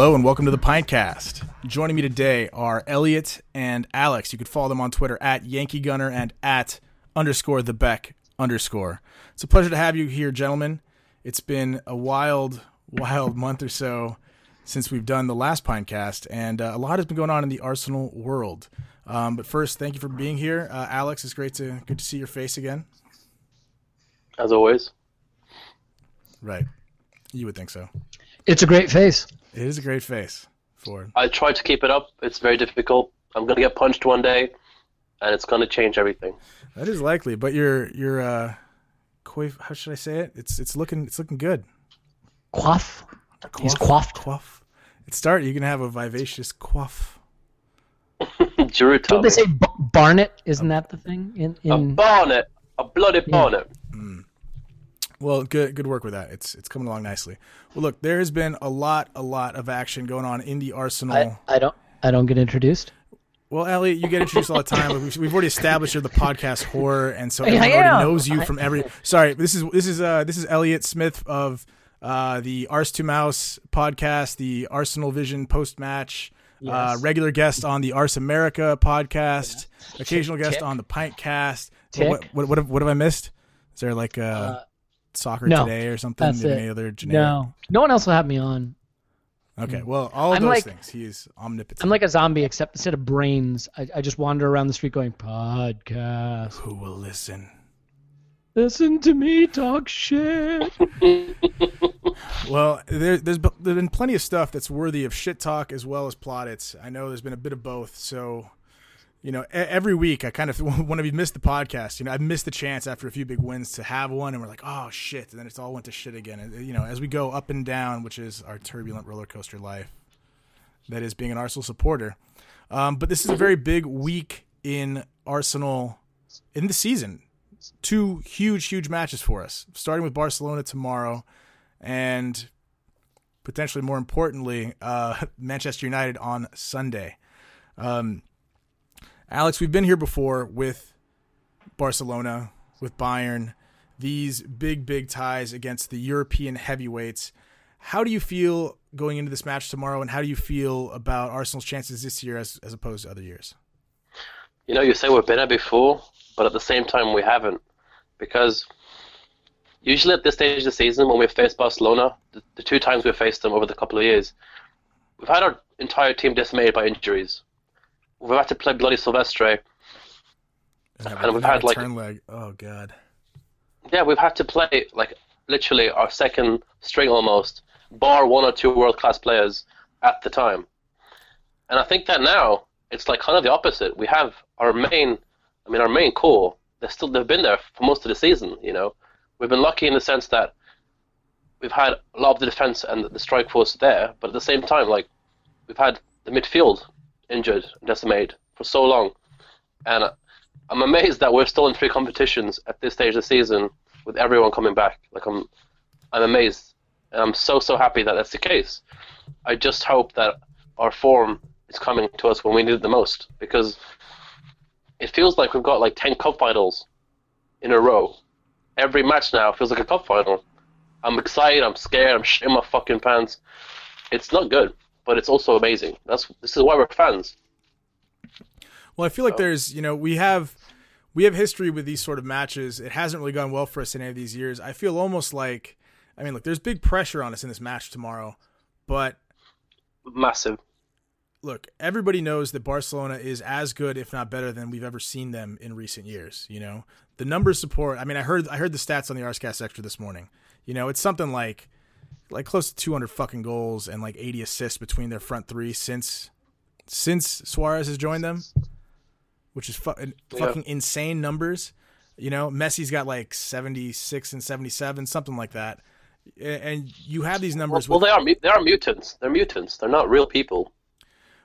Hello and welcome to the Pintcast. Joining me today are Elliot and Alex. You could follow them on Twitter at Yankee Gunner and at underscore the Beck underscore. It's a pleasure to have you here, gentlemen. It's been a wild, wild month or so since we've done the last Pintcast, and uh, a lot has been going on in the Arsenal world. Um, but first, thank you for being here, uh, Alex. It's great to good to see your face again. As always. Right, you would think so. It's a great face. It is a great face for. I try to keep it up. It's very difficult. I'm gonna get punched one day, and it's gonna change everything. That is likely, but your your uh, coif, how should I say it? It's it's looking it's looking good. Quaff. He's coiffed. Quaff. It start. You can have a vivacious quaff. Drew Don't they say b- Barnet? Isn't that the thing? In, A in bonnet, a bloody bonnet. Well, good good work with that. It's it's coming along nicely. Well, look, there has been a lot a lot of action going on in the Arsenal. I, I don't I don't get introduced. Well, Elliot, you get introduced all the time. We've, we've already established you're the podcast horror, and so everyone already knows you from every. Sorry, this is this is uh this is Elliot Smith of uh the Ars to Mouse podcast, the Arsenal Vision post match, uh, regular guest on the Ars America podcast, occasional guest Tick. on the Pintcast. Tick. What, what what have, what have I missed? Is there like uh, soccer no, today or something? that's Any it. other generic? No, no one else will have me on. Okay, mm. well, all of I'm those like- things. He is omnipotent. I'm like a zombie, except instead of brains, I, I just wander around the street going podcast. who will listen? Listen to me talk shit. Well, there, there's there's been plenty of stuff that's worthy of shit talk as well as plaudits. I know there's been a bit of both. So, you know, every week I kind of when we missed the podcast, you know, I've missed the chance after a few big wins to have one, and we're like, oh shit, and then it's all went to shit again. And, you know, as we go up and down, which is our turbulent roller coaster life, that is being an Arsenal supporter. Um, but this is a very big week in Arsenal in the season. Two huge, huge matches for us, starting with Barcelona tomorrow and potentially more importantly, uh, Manchester United on Sunday. Um, Alex, we've been here before with Barcelona, with Bayern, these big, big ties against the European heavyweights. How do you feel going into this match tomorrow, and how do you feel about Arsenal's chances this year as, as opposed to other years? You know, you say we've been there before, but at the same time we haven't, because usually at this stage of the season, when we've faced Barcelona, the, the two times we've faced them over the couple of years, we've had our entire team decimated by injuries. We've had to play bloody Silvestre. And we've had, like- turn leg. Oh god. Yeah, we've had to play like literally our second string almost, bar one or two world class players at the time. And I think that now it's like kind of the opposite. We have our main, I mean, our main core. They're still they've been there for most of the season. You know, we've been lucky in the sense that we've had a lot of the defense and the strike force there, but at the same time, like we've had the midfield injured, decimated for so long, and I'm amazed that we're still in three competitions at this stage of the season with everyone coming back. Like I'm, I'm amazed, and I'm so so happy that that's the case. I just hope that our form is coming to us when we need it the most because it feels like we've got like ten cup finals in a row. Every match now feels like a cup final. I'm excited. I'm scared. I'm shitting my fucking pants. It's not good, but it's also amazing. That's this is why we're fans. Well, I feel like there's, you know, we have we have history with these sort of matches. It hasn't really gone well for us in any of these years. I feel almost like, I mean, look, there's big pressure on us in this match tomorrow, but Massive. look, everybody knows that Barcelona is as good, if not better, than we've ever seen them in recent years. You know, the numbers support. I mean, I heard I heard the stats on the Arsecast Extra this morning. You know, it's something like like close to 200 fucking goals and like 80 assists between their front three since since Suarez has joined them, which is fu- fucking insane numbers. You know, Messi's got like 76 and 77, something like that. And you have these numbers. well, with, they are they are mutants. They're mutants. They're not real people.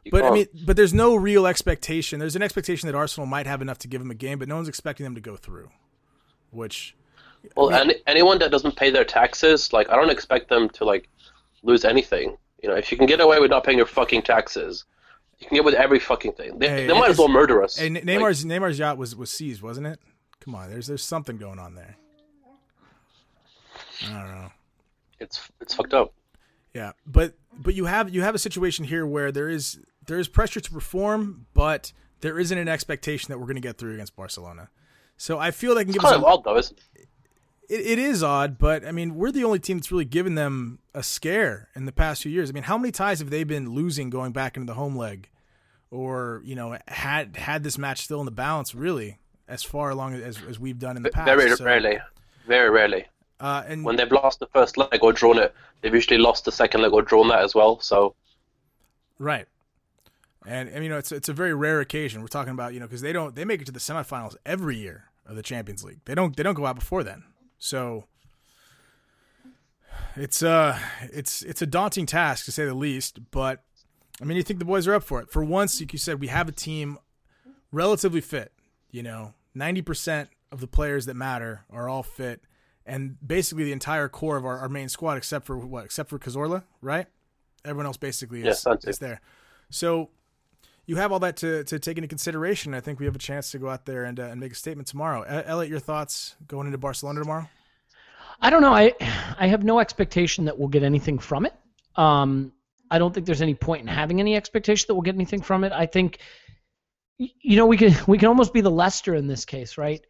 You But I can't- mean, but there's no real expectation. There's an expectation that Arsenal might have enough to give them a game, but no one's expecting them to go through. Which, well, any, anyone that doesn't pay their taxes, like I don't expect them to like lose anything. You know, if you can get away with not paying your fucking taxes, you can get with every fucking thing. They, Hey, they might as well murder us. hey, Ne- Like, Neymar's Neymar's yacht was was seized, wasn't it? Come on, there's there's something going on there. I don't know. it's it's fucked up. Yeah, but but you have you have a situation here where there is there is pressure to perform, but there isn't an expectation that we're going to get through against Barcelona. So I feel they can give Kind us. of A, odd though, isn't it? It, it is odd, but I mean we're the only team that's really given them a scare in the past few years. I mean, how many ties have they been losing going back into the home leg, or you know had had this match still in the balance really as far along as, as we've done in the past? Very So, rarely, very rarely. Uh, and When they've lost the first leg or drawn it, they've usually lost the second leg or drawn that as well. So Right. And, and you know it's it's a very rare occasion. We're talking about you know because they don't they make it to the semifinals every year of the Champions League. They don't they don't go out before then. So it's uh it's it's a daunting task to say the least. But I mean you think the boys are up for it. For once, like you said, we have a team relatively fit. You know, ninety percent of the players that matter are all fit, and basically the entire core of our, our main squad, except for what? Except for Cazorla, right? Everyone else basically is, Yes, that's it. is there. So you have all that to, to take into consideration. I think we have a chance to go out there and, uh, and make a statement tomorrow. Elliot, your thoughts going into Barcelona tomorrow? I don't know. I I have no expectation that we'll get anything from it. Um, I don't think there's any point in having any expectation that we'll get anything from it. I think, you know, we can we can almost be the Leicester in this case, right?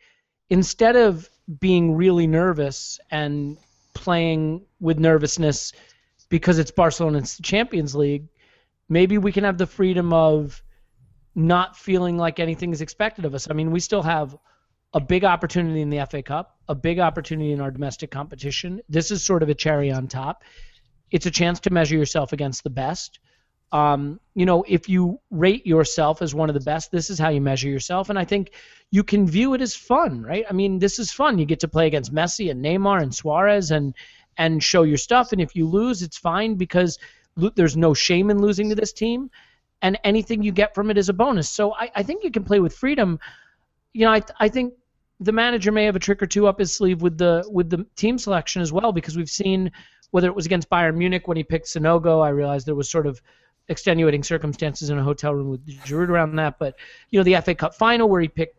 Instead of being really nervous and playing with nervousness because it's Barcelona, it's the Champions League, maybe we can have the freedom of not feeling like anything is expected of us. I mean, we still have a big opportunity in the FA Cup, a big opportunity in our domestic competition. This is sort of a cherry on top. It's a chance to measure yourself against the best. Um, you know, if you rate yourself as one of the best, this is how you measure yourself. And I think you can view it as fun, right? I mean, this is fun. You get to play against Messi and Neymar and Suarez and and show your stuff. And if you lose, it's fine because lo- there's no shame in losing to this team, and anything you get from it is a bonus. So I, I think you can play with freedom. You know, I I think the manager may have a trick or two up his sleeve with the with the team selection as well because we've seen whether it was against Bayern Munich when he picked Sanogo, I realized there was sort of extenuating circumstances in a hotel room with Giroud around that, but you know the FA Cup final where he picked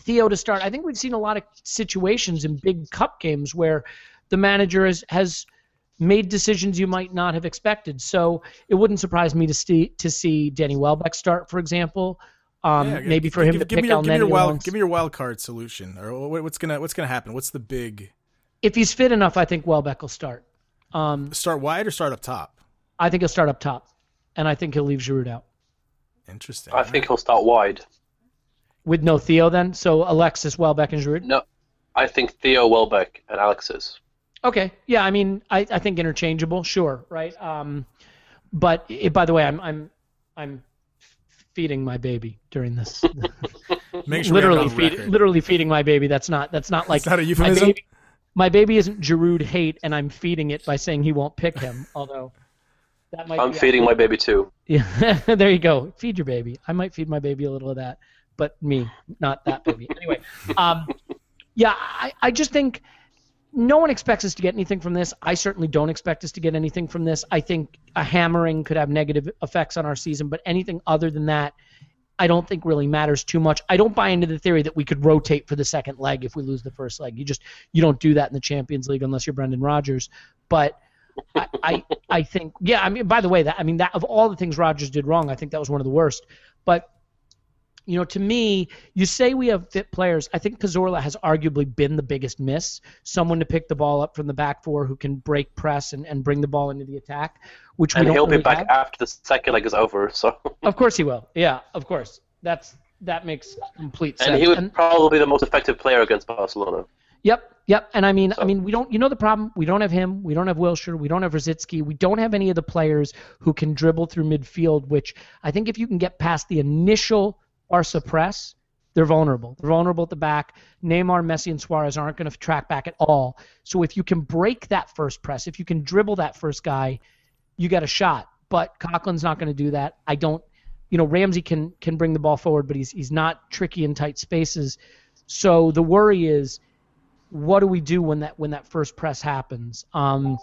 Theo to start. I think we've seen a lot of situations in big cup games where the manager has has made decisions you might not have expected. So it wouldn't surprise me to see to see Danny Welbeck start, for example. Um, Yeah, maybe give- for him give, to give pick me your, give me your wild give me your wild card solution, or what's gonna what's gonna happen? What's the big if he's fit enough, I think Welbeck will start. Um, start wide or start up top? I think he'll start up top, and I think he'll leave Giroud out Interesting. I think he'll start wide. with no Theo then. So Alexis, Welbeck, and Giroud. No, I think Theo Welbeck and Alexis. Okay, yeah, I mean, I, I think interchangeable, sure, right? Um, but it, by the way, I'm I'm I'm feeding my baby during this. Make sure we have it literally on feed, literally feeding my baby. That's not that's not like Is that a my baby. My baby isn't Giroud hate, and I'm feeding it by saying he won't pick him. Although that might I'm be feeding my baby too. Yeah, there you go. Feed your baby. I might feed my baby a little of that, but me, not that baby. Anyway, um, yeah, I, I just think no one expects us to get anything from this. I certainly don't expect us to get anything from this. I think a hammering could have negative effects on our season, but anything other than that, I don't think really matters too much. I don't buy into the theory that we could rotate for the second leg if we lose the first leg. You just you don't do that in the Champions League unless you're Brendan Rodgers. But I, I I think yeah. I mean, by the way, that I mean that of all the things Rodgers did wrong, I think that was one of the worst. But you know, to me, you say we have fit players. I think Cazorla has arguably been the biggest miss. Someone to pick the ball up from the back four who can break press and, and bring the ball into the attack, which we And don't he'll really be back have. after the second leg is over. So, Of course he will. Yeah, of course. That's that makes complete sense. and he would And- probably be the most effective player against Barcelona. Yep, yep. And I mean, I mean, we don't. You know the problem. We don't have him. We don't have Wilshere. We don't have Rosicky. We don't have any of the players who can dribble through midfield. Which I think if you can get past the initial Barca suppress, they're vulnerable. They're vulnerable at the back. Neymar, Messi, and Suarez aren't going to track back at all. So if you can break that first press, if you can dribble that first guy, you got a shot. But Coquelin's not going to do that. I don't. You know, Ramsey can can bring the ball forward, but he's he's not tricky in tight spaces. So the worry is what do we do when that when that first press happens? Um,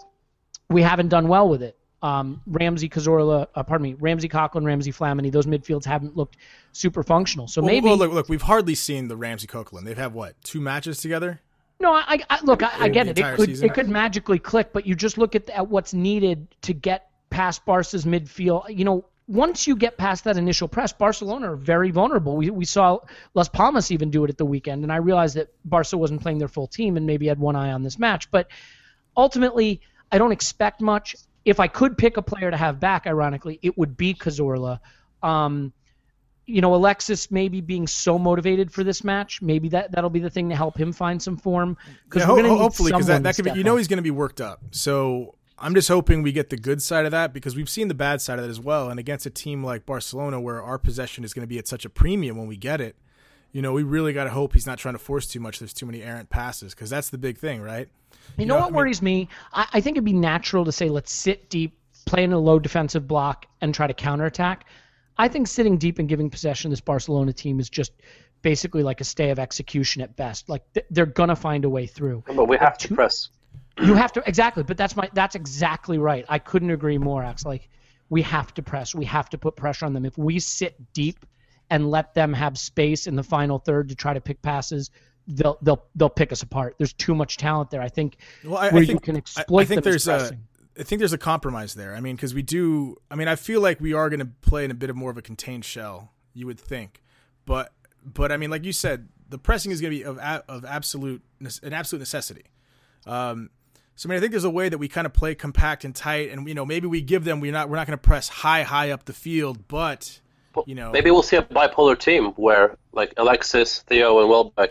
we haven't done well with it. Um, Ramsey, Cazorla, uh, pardon me, Ramsey, Coquelin, Ramsey, Flamini, those midfields haven't looked super functional. So maybe well, look, look, we've hardly seen the Ramsey Coquelin. They've had what two matches together? No, I, I look, I, I get it. It could season. it could magically click, but you just look at, at what's needed to get past Barca's midfield. You know, once you get past that initial press, Barcelona are very vulnerable. We we saw Las Palmas even do it at the weekend, and I realized that Barca wasn't playing their full team and maybe had one eye on this match, but ultimately, I don't expect much. If I could pick a player to have back, ironically, it would be Cazorla. Um, you know, Alexis maybe being so motivated for this match, maybe that that'll be the thing to help him find some form. Because Yeah, ho- hopefully, because that, that could be. You know, up. he's going to be worked up. So I'm just hoping we get the good side of that because we've seen the bad side of that as well. And against a team like Barcelona, where our possession is going to be at such a premium when we get it, you know, we really got to hope he's not trying to force too much. There's too many errant passes because that's the big thing, right? You know know, what I mean- worries me? I, I think it'd be natural to say let's sit deep, play in a low defensive block, and try to counterattack. I think sitting deep and giving possession to this Barcelona team is just basically like a stay of execution at best. Like th- they're gonna find a way through. But we have to press. You have to exactly, but that's my that's exactly right. I couldn't agree more, Ax. Like we have to press. We have to put pressure on them. If we sit deep and let them have space in the final third to try to pick passes, they'll they'll they'll pick us apart. There's too much talent there. I think Well, I, where I you can exploit I, think them there's a. pressing. Think there's a compromise there. I mean, because we do. I mean, I feel like we are going to play in a bit of more of a contained shell. You would think, but but I mean, like you said, the pressing is going to be of of absolute an absolute necessity. Um, so I mean, I think there's a way that we kind of play compact and tight, and you know, maybe we give them we're not we're not going to press high high up the field, but you know, Maybe we'll see a bipolar team where like Alexis, Theo, and Welbeck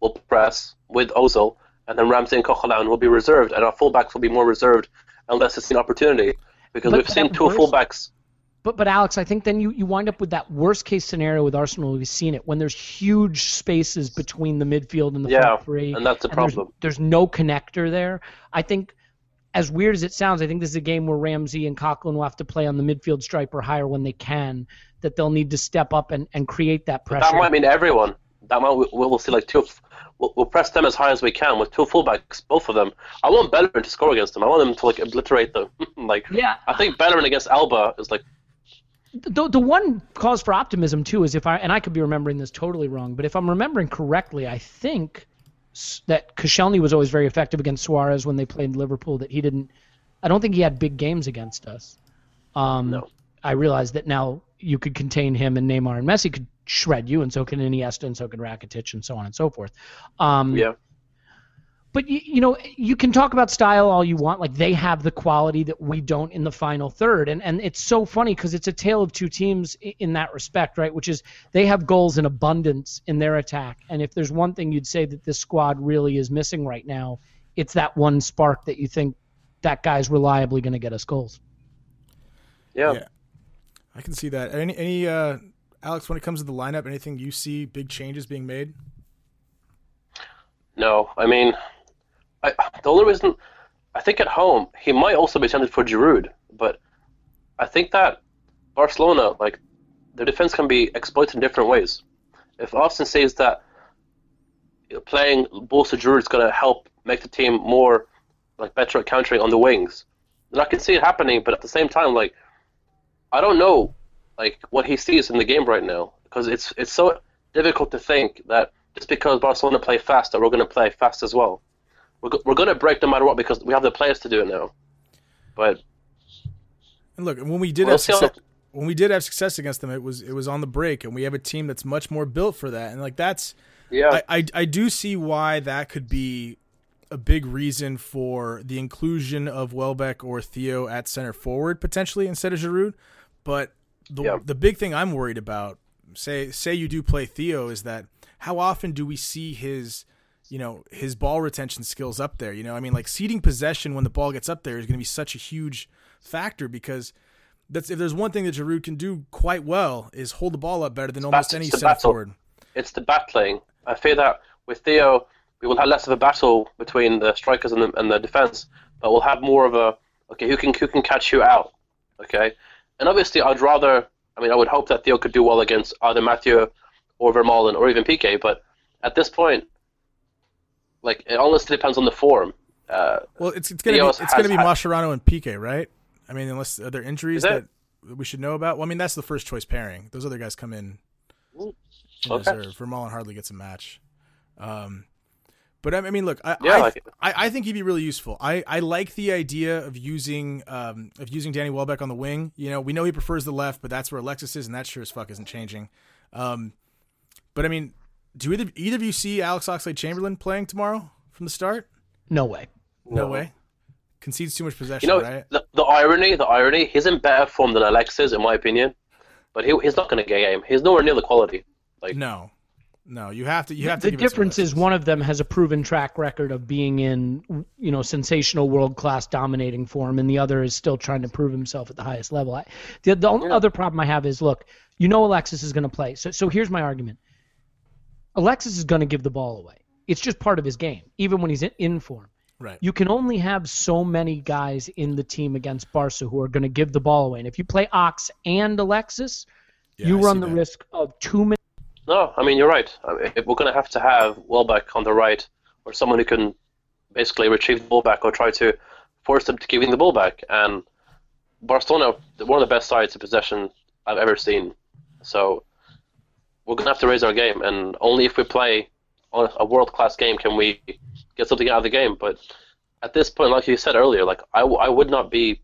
will press with Ozil, and then Ramsey and Coquelin will be reserved, and our fullbacks will be more reserved unless it's an opportunity. Because But we've seen two works. fullbacks. But but Alex, I think then you, you wind up with that worst case scenario with Arsenal. We've seen it when there's huge spaces between the midfield and the Yeah, front three, and that's the there's- problem. There's, no connector there. I think, as weird as it sounds, I think this is a game where Ramsey and Coquelin will have to play on the midfield stripe or higher when they can. That they'll need to step up and, and create that pressure. That might mean everyone. That might we- we'll see like two. We'll, we'll press them as high as we can with two fullbacks, both of them. I want Bellerin to score against them. I want them to like obliterate them. like yeah, I think Bellerin against Alba is like the, the one cause for optimism too is if I and I could be remembering this totally wrong, but if I'm remembering correctly, I think that Koscielny was always very effective against Suarez when they played Liverpool. That he didn't. I don't think he had big games against us. Um, No. I realize that now you could contain him and Neymar and Messi could shred you, and so can Iniesta, and so can Rakitic, and so on and so forth. Um, yeah. but you, you know, you can talk about style all you want. Like they have the quality that we don't in the final third, and and it's so funny because it's a tale of two teams i- in that respect, right? Which is they have goals in abundance in their attack, and if there's one thing you'd say that this squad really is missing right now, it's that one spark that you think that guy's reliably going to get us goals. yeah, Yeah. I can see that. Any any uh, Alex, when it comes to the lineup, anything you see big changes being made? No, I mean, I, the only reason I think at home he might also be tempted for Giroud, but I think that Barcelona, like, their defense can be exploited in different ways. If Austin says that playing to Giroud is going to help make the team more, like, better at countering on the wings, then I can see it happening. But at the same time, like, I don't know, like, what he sees in the game right now because it's it's so difficult to think that just because Barcelona play fast, that we're going to play fast as well. We're, go- we're going to break no matter what because we have the players to do it now. But And look, when we did We'll have see how success, when we did have success against them, it was it was on the break, and we have a team that's much more built for that. And like that's, yeah, I, I I do see why that could be a big reason for the inclusion of Welbeck or Theo at center forward potentially instead of Giroud. But the Yeah. the big thing I'm worried about, say say you do play Theo, is that how often do we see his you know his ball retention skills up there? You know, I mean, like ceding possession when the ball gets up there is going to be such a huge factor because that's if there's one thing that Giroud can do quite well is hold the ball up better than almost battle- any it's center battle. forward. it's the battling. I fear that with Theo, we will have less of a battle between the strikers and the, and the defense, but we'll have more of a okay, who can who can catch you out, okay? And obviously, I'd rather. I mean, I would hope that Theo could do well against either Mathieu or Vermaelen or even Pique, but at this point, like it honestly depends on the form. Uh, Well, it's it's gonna be Theo's it's gonna be had- Mascherano and Pique, right? I mean, unless there are there injuries that we should know about. Well, I mean, that's the first choice pairing. Those other guys come in in Okay. Vermaelen hardly gets a match. Um, But I I mean, look, I Yeah, I I, like. I, I think he'd be really useful. I, I like the idea of using um of using Danny Welbeck on the wing. You know, we know he prefers the left, but that's where Alexis is, and that sure as fuck isn't changing. Um, but I mean, do either either of you see Alex Oxlade Chamberlain playing tomorrow from the start? No way. No, No. way. Concedes too much possession, You know, right? the, the irony, the irony, he's in better form than Alexis, in my opinion. But he, he's not going to get a game. He's nowhere near the quality. Like, No, no. You have to. You have to. the give it to difference is one of them has a proven track record of being in you know sensational world class dominating form and the other is still trying to prove himself at the highest level I, the, the only other problem i have is look you know alexis is going to play so, so here's my argument alexis is going to give the ball away it's just part of his game even when he's in, in form right. you can only have so many guys in the team against barca who are going to give the ball away and if you play ox and alexis Yeah, you I run the that. risk of too many no, I mean, you're right. I mean, we're going to have to have Welbeck on the right, or someone who can basically retrieve the ball back or try to force them to giving the ball back. And Barcelona, one of the best sides of possession I've ever seen. So we're going to have to raise our game. And only if we play a world class game can we get something out of the game. But at this point, like you said earlier, like I, I would not be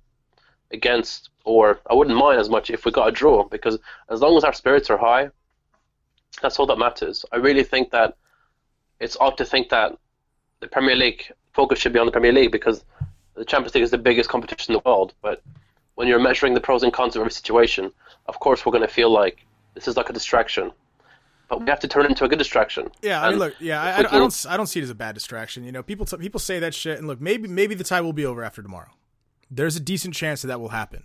against or I wouldn't mind as much if we got a draw because as long as our spirits are high, that's all that matters. I really think that it's odd to think that the Premier League focus should be on the Premier League because the Champions League is the biggest competition in the world. But when you're measuring the pros and cons of every situation, of course we're going to feel like this is like a distraction. But we have to turn it into a good distraction. Yeah, I mean, look, yeah, I, I, we I don't, I don't see it as a bad distraction. You know, people, t- people say that shit, and look, maybe, maybe the tie will be over after tomorrow. There's a decent chance that that will happen,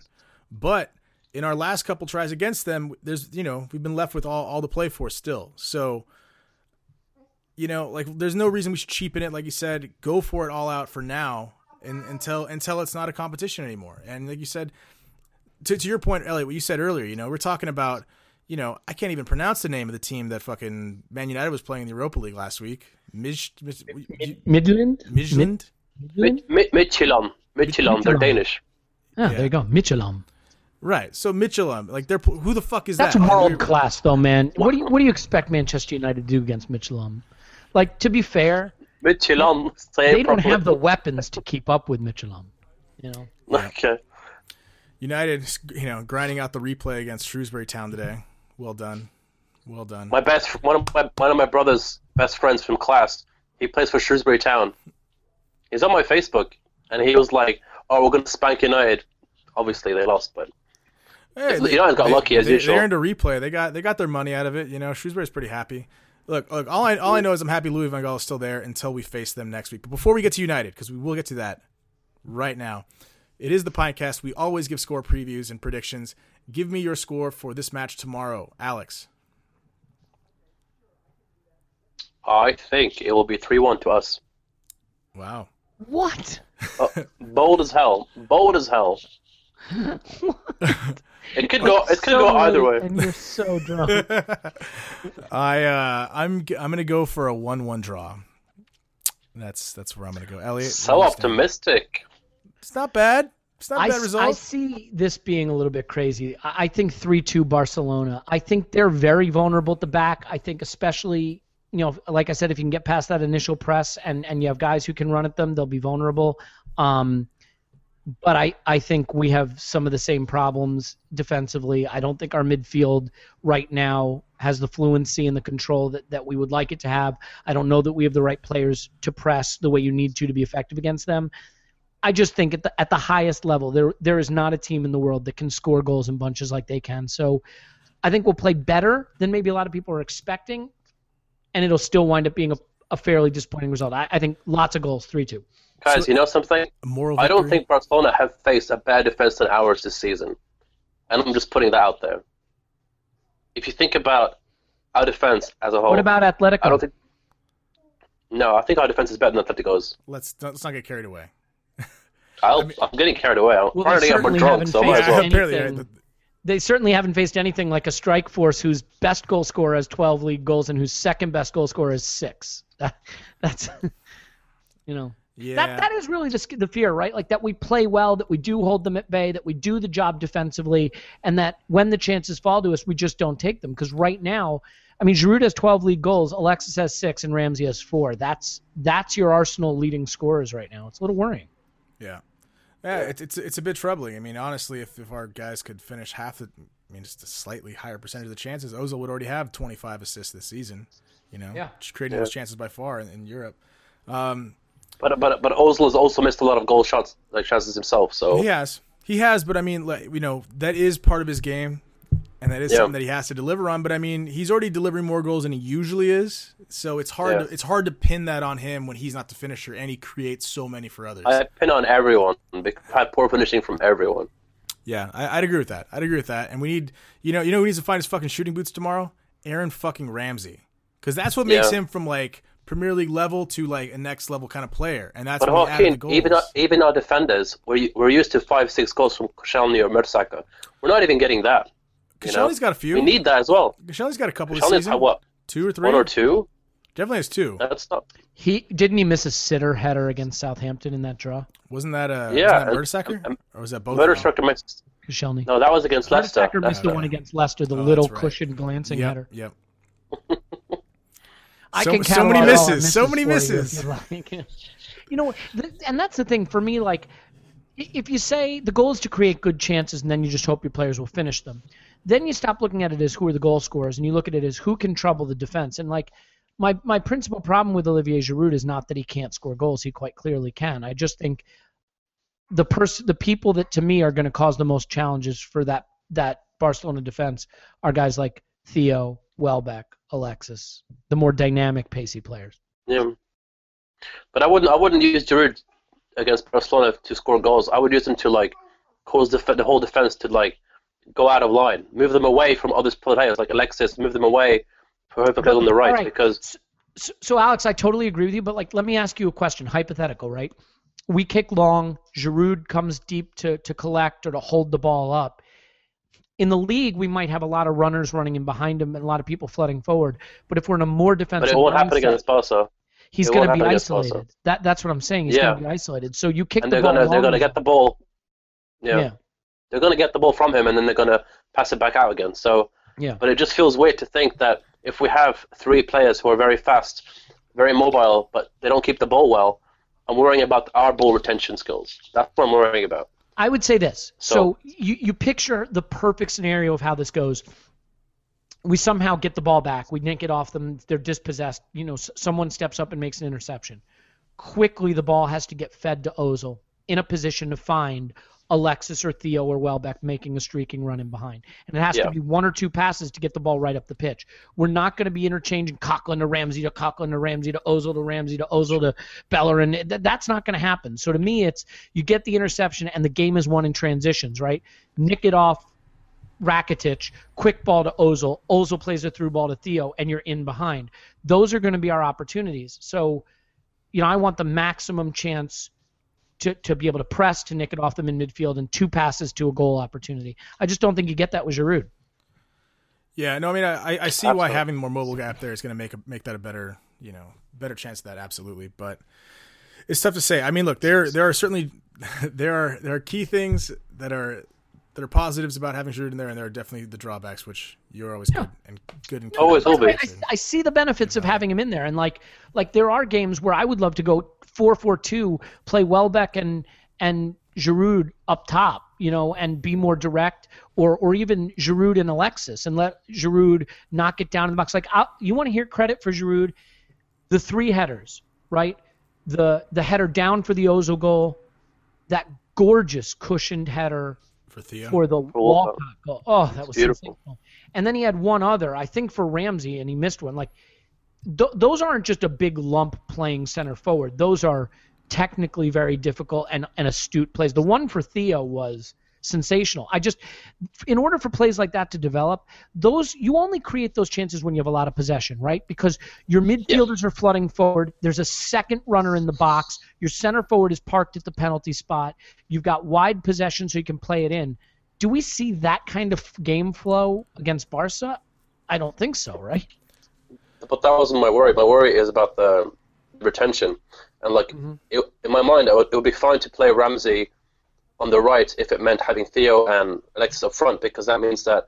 but in our last couple tries against them, there's, you know, we've been left with all, all the play for still. So, you know, like, there's no reason we should cheapen it. Like you said, go for it all out for now, and until until it's not a competition anymore. And like you said, to, to your point, Elliot, what you said earlier, you know, we're talking about, you know, I can't even pronounce the name of the team that fucking Man United was playing in the Europa League last week. Mij, Mij, midland Midland? Midland? Mi- Midtjylland, Midtjylland, they're Midtjylland. Danish. Ah, yeah, there you go. Michelin. Right. So Mitchell, um, like they're who the fuck is That's that? That's world class, though, man. What do you what do you expect Manchester United to do against Michelin? Um? Like to be fair, Midtjylland, they it don't have the weapons to keep up with Michelin. Um, you know, Okay. United, you know, grinding out the replay against Shrewsbury Town today. Well done. Well done. My best, one of my one of my brother's best friends from class. He plays for Shrewsbury Town. He's on my Facebook, and he was like, "Oh, we're going to spank United." Obviously, they lost, but Hey, United got lucky as they, usual. They earned a replay. They got they got their money out of it. You know, Shrewsbury's pretty happy. Look, look. All I all I know is I'm happy Louis Van Gaal is still there until we face them next week. But before we get to United, because we will get to that right now, it is the podcast. We always give score previews and predictions. Give me your score for this match tomorrow, Alex. I think it will be three-one to us. Wow. what? Uh, bold as hell. Bold as hell. It could go. It could So go either way. And you're so drunk. I uh, I'm g- I'm gonna go for a one-one draw. That's that's where I'm gonna go. Elliot, So where do you stand? optimistic. It's not bad. It's not a I, bad result. I see this being a little bit crazy. I, I think 3 2 Barcelona. I think they're very vulnerable at the back. I think, especially, you know, like I said, if you can get past that initial press and, and you have guys who can run at them, they'll be vulnerable. Um, but I, I think we have some of the same problems defensively. I don't think our midfield right now has the fluency and the control that, that we would like it to have. I don't know that we have the right players to press the way you need to to be effective against them. I just think at the at the highest level, there there is not a team in the world that can score goals in bunches like they can. So I think we'll play better than maybe a lot of people are expecting, and it'll still wind up being a, a fairly disappointing result. I, I think lots of goals, three two. Guys, So- you know something? Moral I don't think Barcelona have faced a bad defense than ours this season. And I'm just putting that out there. If you think about our defense as a whole, What about Atletico? I don't think. No, I think our defense is better than Atletico's. Let's let's not get carried away. I'll, I'm getting carried away. I'm Well, trying they to more drunk, so might as well. anything. they certainly haven't faced anything like a strike force whose best goal scorer has 12 league goals and whose second best goal scorer is six. That, that's, you know. Yeah. That that is really the the fear, right? Like that we play well, that we do hold them at bay, that we do the job defensively, and that when the chances fall to us, we just don't take them. Because right now, I mean, Giroud has 12 league goals, Alexis has six, and Ramsey has four. That's that's your Arsenal leading scorers right now. It's a little worrying. Yeah. Yeah, it's, it's it's a bit troubling. I mean, honestly, if, if our guys could finish half the, I mean, just a slightly higher percentage of the chances, Ozil would already have 25 assists this season. You know, Yeah. just creating those chances by far in, in Europe. Um, But but but Ozil has also missed a lot of goal shots, like chances himself. So He has. He has, but I mean, like, you know, that is part of his game, and that is Yeah. something that he has to deliver on. But I mean, he's already delivering more goals than he usually is, so it's hard. Yeah. To, it's hard to pin that on him when he's not the finisher, and he creates so many for others. I pin on everyone. Because I've had poor finishing from everyone. yeah, I, I'd agree with that. I'd agree with that. And we need, you know, you know, who needs to find his fucking shooting boots tomorrow? Aaron fucking Ramsey, because that's what makes Yeah. him from like Premier League level to like a next level kind of player, and that's But when he added the Joaquin, goals. even our, even our defenders, we're, we're used to five six goals from Koscielny or Mertesacker. We're not even getting that. You know? Koscielny's got a few. We need that as well. Koscielny's got a couple this Koscielny's season. had what Two or three? one or two? Definitely has two. That's not. He didn't he miss a sitter header against Southampton in that draw? Wasn't that a Yeah, wasn't that Mertesacker? and- or was that both? of them? Mertesacker missed. Koscielny. No, that was against Leicester. Mertesacker missed the one against Leicester, the Oh, little right. cushion glancing Yep, header. yep. I So- can so many catalog all our misses, oh, so many misses. you like. You know, th- and that's the thing for me. Like, if you say the goal is to create good chances, and then you just hope your players will finish them, then you stop looking at it as who are the goal scorers, and you look at it as who can trouble the defense. And like, my my principal problem with Olivier Giroud is not that he can't score goals; he quite clearly can. I just think the person, the people that to me are going to cause the most challenges for that that Barcelona defense are guys like Theo, Welbeck, Alexis, the more dynamic, pacey players. Yeah. But I wouldn't. I wouldn't use Giroud against Barcelona to score goals. I would use him to like cause the the whole defense to like go out of line, move them away from other players like Alexis, move them away from whoever plays on the right Alright. because So, so, Alex, I totally agree with you, but like, let me ask you a question, hypothetical, right? We kick long, Giroud comes deep to to collect or to hold the ball up. In the league, we might have a lot of runners running in behind him and a lot of people flooding forward. But if we're in a more defensive, but it won't happen against Barca. He's going to be happen against Barca. isolated. That that's what I'm saying. He's Yeah. going to be isolated. So you kick And the they're ball gonna they're gonna get the ball. Yeah. yeah. They're gonna get the ball from him and then they're gonna pass it back out again. So Yeah. But it just feels weird to think that if we have three players who are very fast, very mobile, but they don't keep the ball well, I'm worrying about our ball retention skills. That's what I'm worrying about. I would say this. So, So- you, you picture the perfect scenario of how this goes. We somehow get the ball back. We nick it off them. They're dispossessed. You know, s- someone steps up and makes an interception. Quickly, the ball has to get fed to Ozil in a position to find Alexis or Theo or Welbeck making a streaking run in behind. And it has Yeah. to be one or two passes to get the ball right up the pitch. We're not going to be interchanging Coquelin to Ramsey to Coquelin to Ramsey to Ozil to Ramsey to Ozil to Bellerin. Th- that's not going to happen. So to me, it's you get the interception and the game is won in transitions, right? Nick it off Rakitic, quick ball to Ozil. Ozil plays a through ball to Theo, and you're in behind. Those are going to be our opportunities. So, you know, I want the maximum chance to, to be able to press to nick it off them in midfield and two passes to a goal opportunity. I just don't think you get that with Giroud. Yeah, no, I mean, I, I see why having more mobile gap there is going to make a, make that a better, you know, better chance of that. Absolutely, but it's tough to say. I mean, look, there there are certainly there are there are key things that are that are positives about having Giroud in there, and there are definitely the drawbacks, which you're always good and good and Always will be. I, I see the benefits of having him in there, and like like there are games where I would love to go four four two, play Welbeck and and Giroud up top, you know, and be more direct, or or even Giroud and Alexis, and let Giroud knock it down in the box. Like i you want to hear credit for Giroud, the three headers, right? The the header down for the Ozil goal, that gorgeous cushioned header for Theo. for the Walcott. Walcott goal. Oh, that was beautiful. And then he had one other, I think, for Ramsey, and he missed one. Like th- those aren't just a big lump playing center forward. Those are technically very difficult and, and astute plays. The one for Theo was sensational. I just, in order for plays like that to develop, those you only create those chances when you have a lot of possession, right? Because your midfielders are flooding forward. There's a second runner in the box. Your center forward is parked at the penalty spot. You've got wide possession so you can play it in. Do we see that kind of game flow against Barca? I don't think so, right? But that wasn't my worry. My worry is about the retention. And like mm-hmm. it, in my mind, it would, it would be fine to play Ramsey on the right if it meant having Theo and Alexis up front, because that means that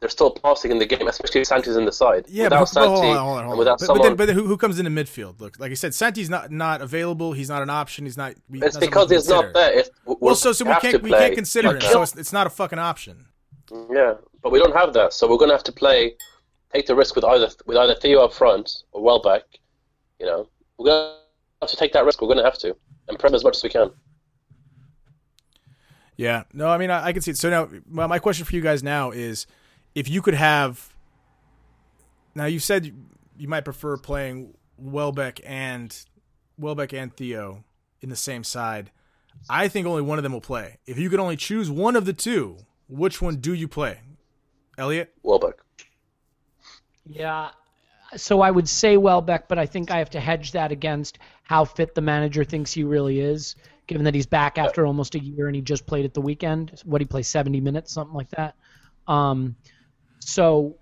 they're still passing in the game, especially if Santi's in the side. Yeah, without but, Santi hold on, hold on, hold without on. But, but someone, then, but then who, who comes in the midfield? Look, like I said, Santi's not not available. He's not an option. He's not. we- it's not because he's not there. If Well, so so we can't we can't consider him. So it's, it's not a fucking option. Yeah, but we don't have that, so we're gonna have to play, take the risk with either with either Theo up front or Welbeck. You know, we're gonna have to take that risk. We're gonna have to and press as much as we can. Yeah. No, I mean I, I can see it. So now, well, my question for you guys now is, if you could have. Now you said you, you might prefer playing Welbeck and Welbeck and Theo in the same side. I think only one of them will play. If you could only choose one of the two, which one do you play? Elliot. Welbeck. Yeah. So I would say Welbeck, but I think I have to hedge that against how fit the manager thinks he really is, given that he's back after almost a year and he just played at the weekend. What he play 70 minutes, something like that. Um, so,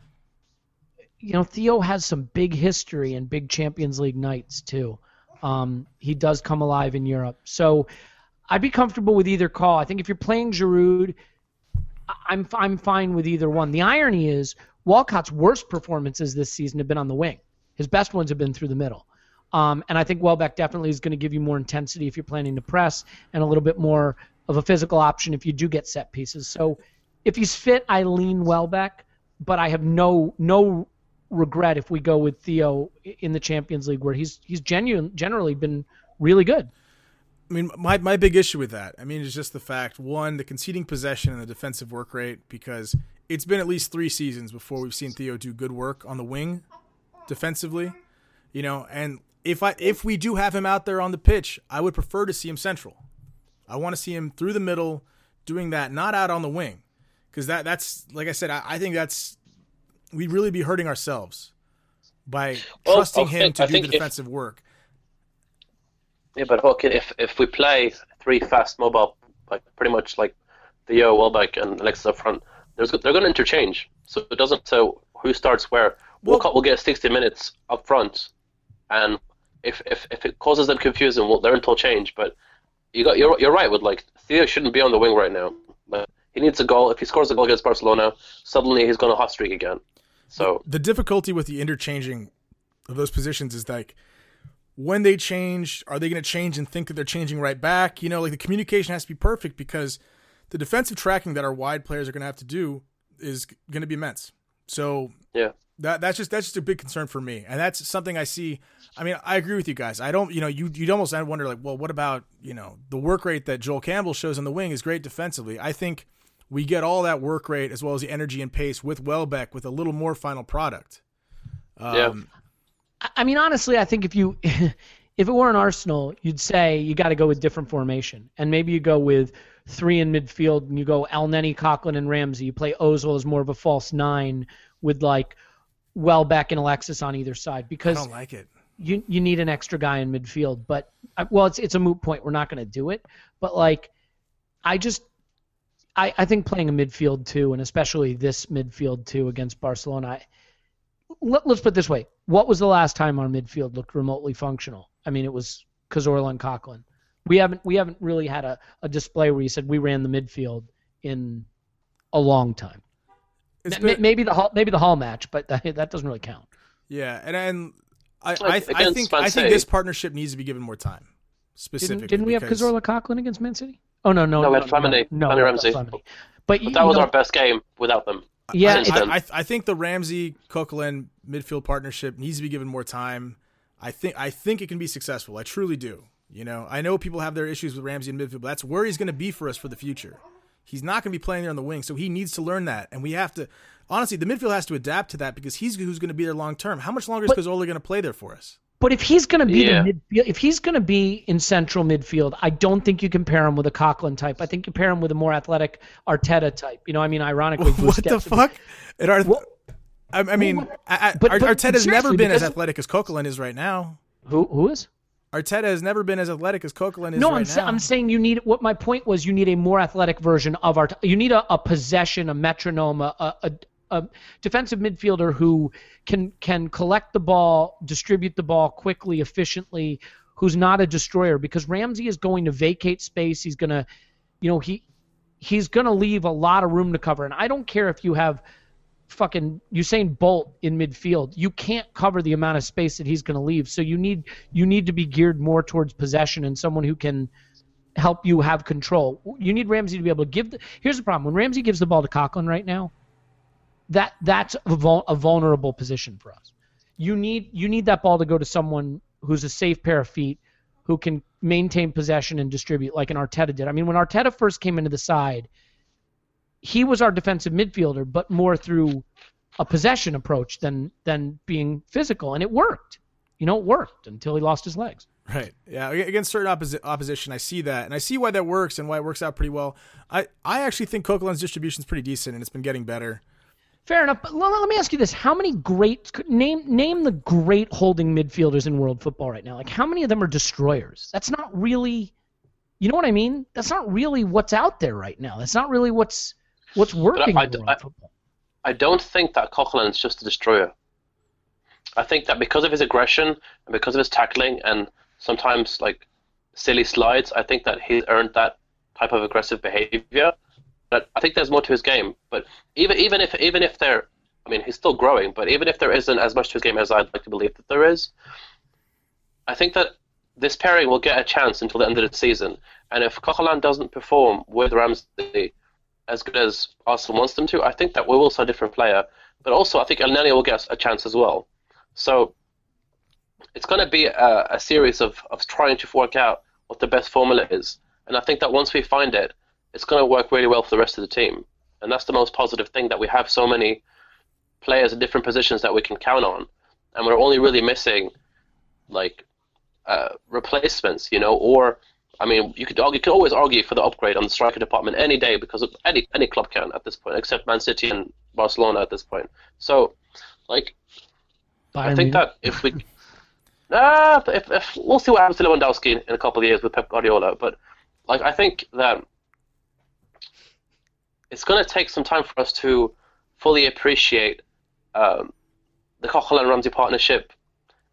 you know, Theo has some big history and big Champions League nights too. Um, he does come alive in Europe. So I'd be comfortable with either call. I think if you're playing Giroud, I'm I'm fine with either one. The irony is Walcott's worst performances this season have been on the wing. His best ones have been through the middle. Um, and I think Welbeck definitely is going to give you more intensity if you're planning to press and a little bit more of a physical option if you do get set pieces. So if he's fit, I lean Welbeck, but I have no no regret if we go with Theo in the Champions League where he's he's genuine generally been really good. I mean, my, my big issue with that, I mean, is just the fact one, the conceding possession and the defensive work rate, because it's been at least three seasons before we've seen Theo do good work on the wing defensively, you know. And if I if we do have him out there on the pitch, I would prefer to see him central. I want to see him through the middle doing that, not out on the wing, because that that's like I said, I, I think that's we'd really be hurting ourselves by Well, trusting him to I do the think if- defensive work. Yeah, but Hook, if if we play three fast mobile, like pretty much like Theo, Welbeck, and Alexis up front, there's they're going to interchange. So it doesn't so who starts where. Well- Walcott will get 60 minutes up front, and if if, if it causes them confusion, we'll learn to change. But you got you're you're right with like Theo shouldn't be on the wing right now. Like, he needs a goal. If he scores a goal against Barcelona, suddenly he's going to hot streak again. So the difficulty with the interchanging of those positions is like when they change, are they going to change and think that they're changing right back? You know, like the communication has to be perfect because the defensive tracking that our wide players are going to have to do is going to be immense. So yeah. that that's just that's just a big concern for me, and that's something I see. I mean, I agree with you guys. I don't, you know, you you'd almost wonder like, well, what about you know the work rate that Joel Campbell shows on the wing is great defensively. I think we get all that work rate as well as the energy and pace with Welbeck with a little more final product. Um, Yeah. I- I mean, honestly, I think if you if it were an Arsenal, you'd say you got to go with different formation, and maybe you go with three in midfield, and you go El Neni, Coquelin, and Ramsey. You play Ozil as more of a false nine with like Welbeck and Alexis on either side because I don't like it. you you need an extra guy in midfield. But uh, well, it's it's a moot point. We're not going to do it. But like, I just I I think playing a midfield two, and especially this midfield two against Barcelona. I, let, let's put it this way: What was the last time our midfield looked remotely functional? I mean, it was Cazorla and Coquelin. We haven't we haven't really had a, a display where you said we ran the midfield in a long time. M- been- maybe the hall maybe the hall match, but that, that doesn't really count. yeah, and and I I, Like, I against think Man I think this partnership needs to be given more time. Specifically, Didn't, didn't we have because- Cazorla Coquelin against Man City? Oh no no No, we had Flamini, no, Flamini no, Ramsey. Flamini. But, But that was know, our best game without them. yeah. since it- then. I, I, I think the Ramsey Coquelin midfield partnership needs to be given more time. I think I think it can be successful. I truly do. You know, I know people have their issues with Ramsey in midfield, but that's where he's going to be for us for the future. He's not going to be playing there on the wing, so he needs to learn that, and we have to. Honestly, the midfield has to adapt to that because he's who's going to be there long term. How much longer is But- Cazorla going to play there for us? But if he's going to be Yeah. the midfield, if he's going to be in central midfield, I don't think you can pair him with a Coquelin type. I think you pair him with a more athletic Arteta type. You know, I mean, ironically, what the fuck? At our, Well- I, I mean, Well, I, I, but- Ar- but Arteta's never been as athletic as Coquelin is right now. Who who is? Arteta has never been as athletic as Coquelin is No, right I'm sa- I'm saying you need what my point was. You need a more athletic version of our. You need a, a possession, a metronome, a, a, a, a defensive midfielder who can can collect the ball, distribute the ball quickly, efficiently, who's not a destroyer. Because Ramsey is going to vacate space. He's going to, you know, he he's going to leave a lot of room to cover. And I don't care if you have fucking Usain Bolt in midfield. You can't cover the amount of space that he's going to leave. So you need you need to be geared more towards possession and someone who can help you have control. You need Ramsey to be able to give. The, here's the problem: when Ramsey gives the ball to Coquelin right now, that that's a, vul, a vulnerable position for us. You need you need that ball to go to someone who's a safe pair of feet, who can maintain possession and distribute like an Arteta did. I mean, when Arteta first came into the side, he was our defensive midfielder, but more through a possession approach than than being physical, and it worked. You know, it worked until he lost his legs. Right. Yeah. Against certain opposi- opposition, I see that, and I see why that works and why it works out pretty well. I I actually think Coquelin's distribution is pretty decent, and it's been getting better. Fair enough. But let me ask you this: How many great name name the great holding midfielders in world football right now? Like, how many of them are destroyers? That's not really, you know what I mean? That's not really what's out there right now. That's not really what's what's working I, I. I don't think that Coquelin is just a destroyer. I think that because of his aggression and because of his tackling and sometimes like silly slides, I think that he's earned that type of aggressive behavior. But I think there's more to his game. But even even if even if there, I mean, he's still growing. But even if there isn't as much to his game as I'd like to believe that there is, I think that this pairing will get a chance until the end of the season. And if Coquelin doesn't perform with Ramsey as good as Arsenal wants them to, I think that we will see a different player. But also, I think Elneny will get a chance as well. So it's going to be a, a, series of, of trying to work out what the best formula is. And I think that once we find it, it's going to work really well for the rest of the team. And that's the most positive thing that we have so many players in different positions that we can count on. And we're only really missing like uh, replacements, you know, or I mean, you could argue, you could always argue for the upgrade on the striker department any day because any any club can at this point, except Man City and Barcelona at this point. So, like, I think that if we uh, if, if we'll see what happens to Lewandowski in a couple of years with Pep Guardiola, but like I think that it's going to take some time for us to fully appreciate um, the and Ramsey partnership,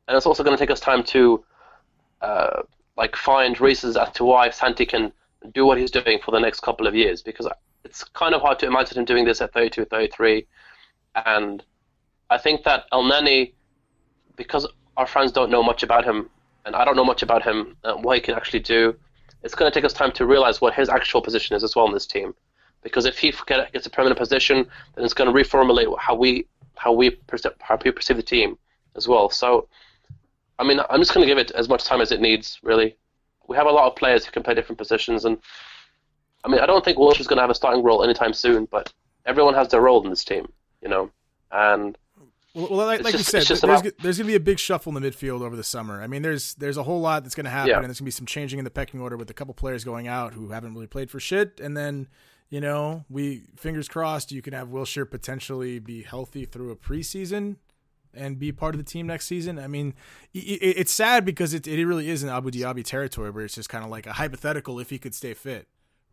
and it's also going to take us time to uh, like find reasons as to why Santi can do what he's doing for the next couple of years because it's kind of hard to imagine him doing this at 32, 33, and I think that Elneny, because our fans don't know much about him, and I don't know much about him, and what he can actually do. It's going to take us time to realize what his actual position is as well in this team, because if he gets a permanent position, then it's going to reformulate how we how we perceive, how we perceive the team as well. So, I mean, I'm just going to give it as much time as it needs. Really, we have a lot of players who can play different positions, and I mean, I don't think Walsh is going to have a starting role anytime soon, but everyone has their role in this team, you know, and well, well like, like just, you said, there's, about... there's going to be a big shuffle in the midfield over the summer. I mean, there's there's a whole lot that's going to happen, yeah. and there's going to be some changing in the pecking order with a couple players going out who haven't really played for shit, and then you know, we fingers crossed you can have Wilshere potentially be healthy through a preseason and be part of the team next season. I mean, it, it's sad because it, it really is in Abou Diaby territory where it's just kind of like a hypothetical if he could stay fit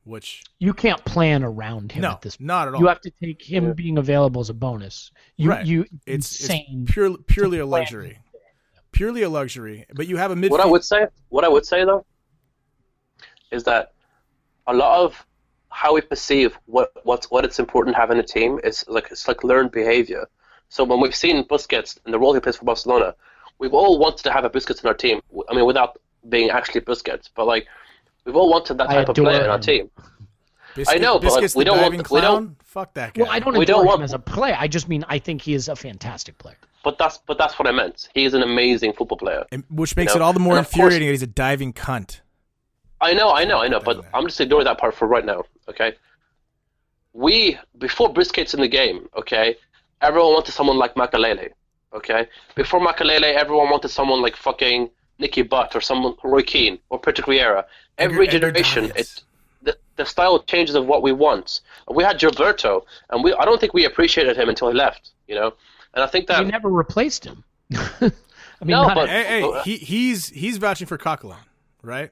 which you can't plan around him no, at this. Point. Not at all. You have to take him yeah. being available as a bonus. You, right. You it's, it's purely purely a luxury. Purely a luxury. But you have a mid. What I would say, what I would say though, is that a lot of how we perceive what what's what it's important to have in a team is like it's like learned behavior. So when we've seen Busquets and the role he plays for Barcelona, we've all wanted to have a Busquets in our team. I mean, without being actually Busquets, but like We've all wanted that type of player him. in our team. Biscuit, I know, but we don't want. We don't. Fuck that guy. Well, I don't we don't want, him as a player. I just mean I think he is a fantastic player. But that's but that's what I meant. He is an amazing football player. And, which makes you know? it all the more and infuriating course, that he's a diving cunt. I know, I know, I know. But I'm just ignoring that part for right now. Okay. We before Busquets in the game. Okay. Everyone wanted someone like Makelele, Okay. Before Makelele, everyone wanted someone like fucking Nicky Butt or someone Roy Keane or Patrick Vieira. Every generation, it the, the style changes of what we want. We had Gilberto, and we I don't think we appreciated him until he left. You know, and I think that we never replaced him. I mean, no, but, hey, hey but, he, he's he's vouching for Coquelin, right?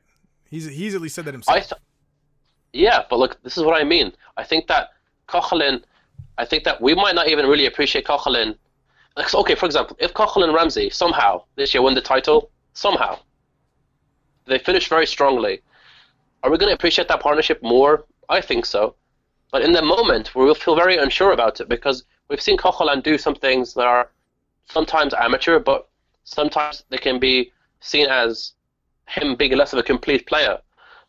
He's he's at least said that himself. Th- yeah, but look, this is what I mean. I think that Coquelin, I think that we might not even really appreciate. Like, okay, for example, if Coquelin and Ramsey somehow this year win the title, somehow they finish very strongly, are we going to appreciate that partnership more? I think so. But in the moment, we will feel very unsure about it because we've seen Coquelin do some things that are sometimes amateur, but sometimes they can be seen as him being less of a complete player.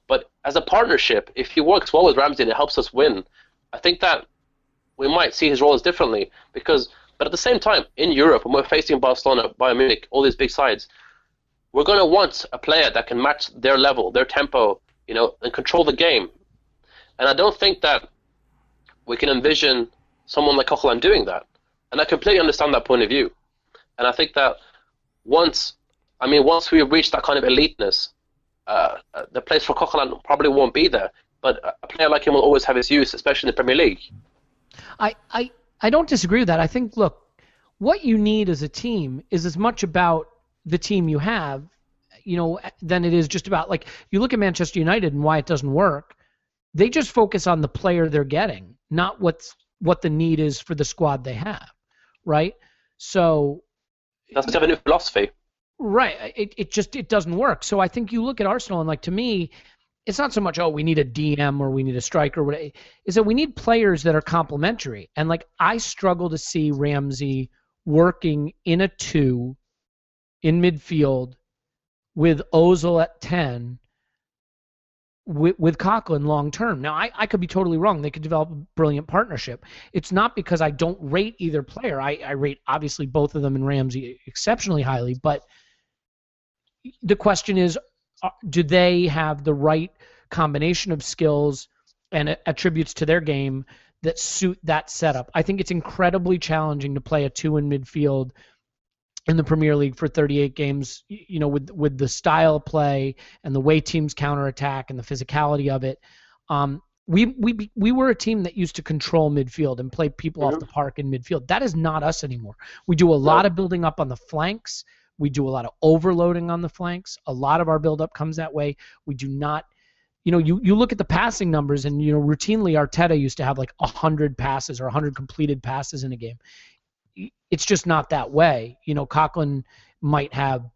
But as a partnership, if he works well with Ramsey and it helps us win, I think that we might see his roles differently. Because, but at the same time, in Europe, when we're facing Barcelona, Bayern Munich, all these big sides, we're going to want a player that can match their level, their tempo, you know, and control the game. And I don't think that we can envision someone like Coquelin doing that. And I completely understand that point of view. And I think that once, I mean, once we reach that kind of eliteness, uh, uh, the place for Coquelin probably won't be there. But a player like him will always have his use, especially in the Premier League. I, I, I don't disagree with that. I think, look, what you need as a team is as much about the team you have, you know, than it is just about like you look at Manchester United and why it doesn't work. They just focus on the player they're getting, not what's what the need is for the squad they have, right? So that's have a new philosophy. Right. It, it just it doesn't work. So I think you look at Arsenal and like to me, it's not so much oh we need a DM or we need a striker. Is that we need players that are complementary. And like I struggle to see Ramsey working in a two in midfield with Ozil at ten with, with Coquelin long term. Now, I, I could be totally wrong. They could develop a brilliant partnership. It's not because I don't rate either player. I, I rate obviously both of them and Ramsey exceptionally highly, but the question is do they have the right combination of skills and attributes to their game that suit that setup? I think it's incredibly challenging to play a two in midfield in the Premier League for 38 games, you know, with with the style of play and the way teams counterattack and the physicality of it. Um, we we we were a team that used to control midfield and play people mm-hmm. off the park in midfield. That is not us anymore. We do a lot of building up on the flanks. We do a lot of overloading on the flanks. A lot of our buildup comes that way. We do not, you know, you, you look at the passing numbers and, you know, routinely Arteta used to have like 100 passes or 100 completed passes in a game it's just not that way. You know, Coquelin might have,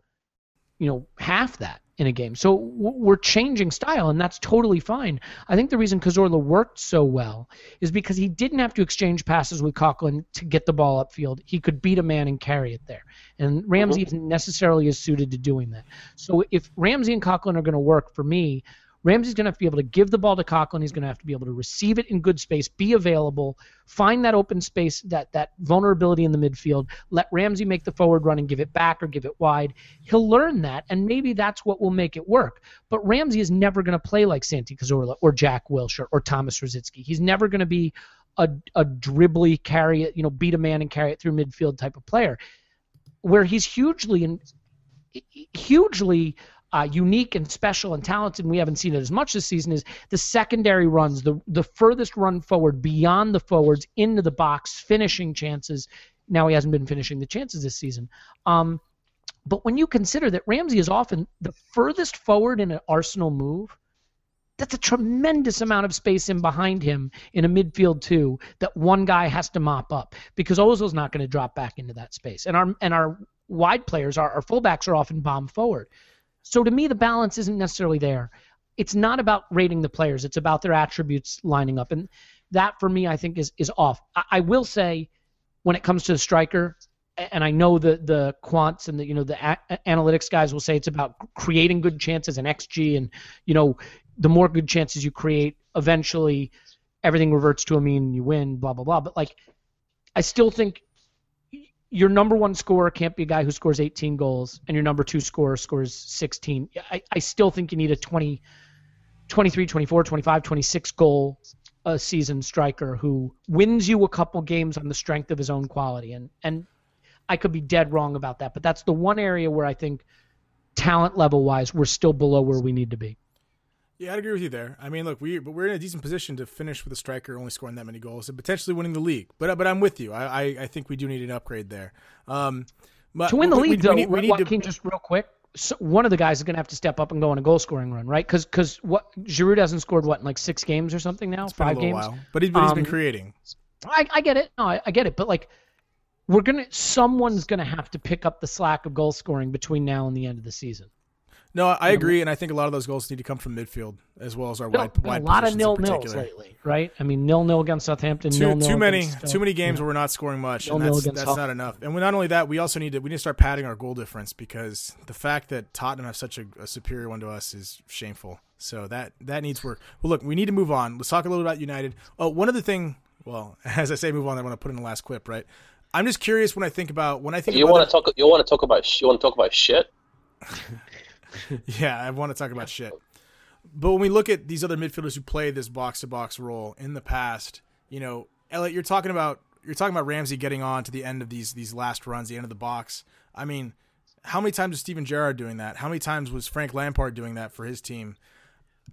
you know, half that in a game. So we're changing style, and that's totally fine. I think the reason Cazorla worked so well is because he didn't have to exchange passes with Coquelin to get the ball upfield. He could beat a man and carry it there. And Ramsey mm-hmm. isn't necessarily as suited to doing that. So if Ramsey and Coquelin are going to work for me, Ramsey's going to have to be able to give the ball to Coquelin. He's going to have to be able to receive it in good space, be available, find that open space, that that vulnerability in the midfield. Let Ramsey make the forward run and give it back or give it wide. He'll learn that, and maybe that's what will make it work. But Ramsey is never going to play like Santi Cazorla or Jack Wilshere or Thomas Rosicky. He's never going to be a, a dribbly carry it, you know, beat a man and carry it through midfield type of player. Where he's hugely and hugely uh, unique and special and talented, and we haven't seen it as much this season, is the secondary runs, the the furthest run forward beyond the forwards into the box, finishing chances. Now he hasn't been finishing the chances this season. Um, but when you consider that Ramsey is often the furthest forward in an Arsenal move, that's a tremendous amount of space in behind him in a midfield two that one guy has to mop up because Ozil's not going to drop back into that space. And our and our wide players, our, our fullbacks are often bomb forward. So to me, the balance isn't necessarily there. It's not about rating the players; it's about their attributes lining up, and that for me, I think is is off. I, I will say, when it comes to the striker, and I know the the quants and the you know the a- analytics guys will say it's about creating good chances and xG, and you know the more good chances you create, eventually everything reverts to a mean and you win. Blah blah blah. But like, I still think your number one scorer can't be a guy who scores 18 goals and your number two scorer scores 16. I, I still think you need a 20, 23, 24, 25, 26 goal a season striker who wins you a couple games on the strength of his own quality. And, and I could be dead wrong about that, but that's the one area where I think talent level wise, we're still below where we need to be. Yeah, I'd agree with you there. I mean, look, we but we're in a decent position to finish with a striker only scoring that many goals and potentially winning the league. But but I'm with you. I I, I think we do need an upgrade there. Um, but, to win the we, league, we, though, we need, we need to, just real quick. So one of the guys is going to have to step up and go on a goal scoring run, right? Because because what Giroud hasn't scored what in like six games or something now, five games. While. But, he, but he's um, been creating. I, I get it. No, I, I get it. But like, we're gonna someone's gonna have to pick up the slack of goal scoring between now and the end of the season. No, I agree, and I think a lot of those goals need to come from midfield as well as our Been- wide, wide a lot of positions in nil nils lately, right? I mean, nil nil against Southampton. Too, nil nil too many against, uh, too many games yeah. where we're not scoring much, and Nil-nil that's, against that's Hull. not enough. And not only that, we also need to we need to start padding our goal difference because the fact that Tottenham have such a, a superior one to us is shameful. So that that needs work. Well, look, we need to move on. Let's talk a little about United. Oh, one other thing. Well, as I say, move on. I want to put in the last quip, right? I'm just curious when I think about when I think You about want to talk? You want to talk about? You want to talk about shit? Yeah, I want to talk about shit. But when we look at these other midfielders who played this box to box role in the past, you know, Elliot, you're talking about you're talking about Ramsey getting on to the end of these these last runs, the end of the box. I mean, how many times was Steven Gerrard doing that? How many times was Frank Lampard doing that for his team?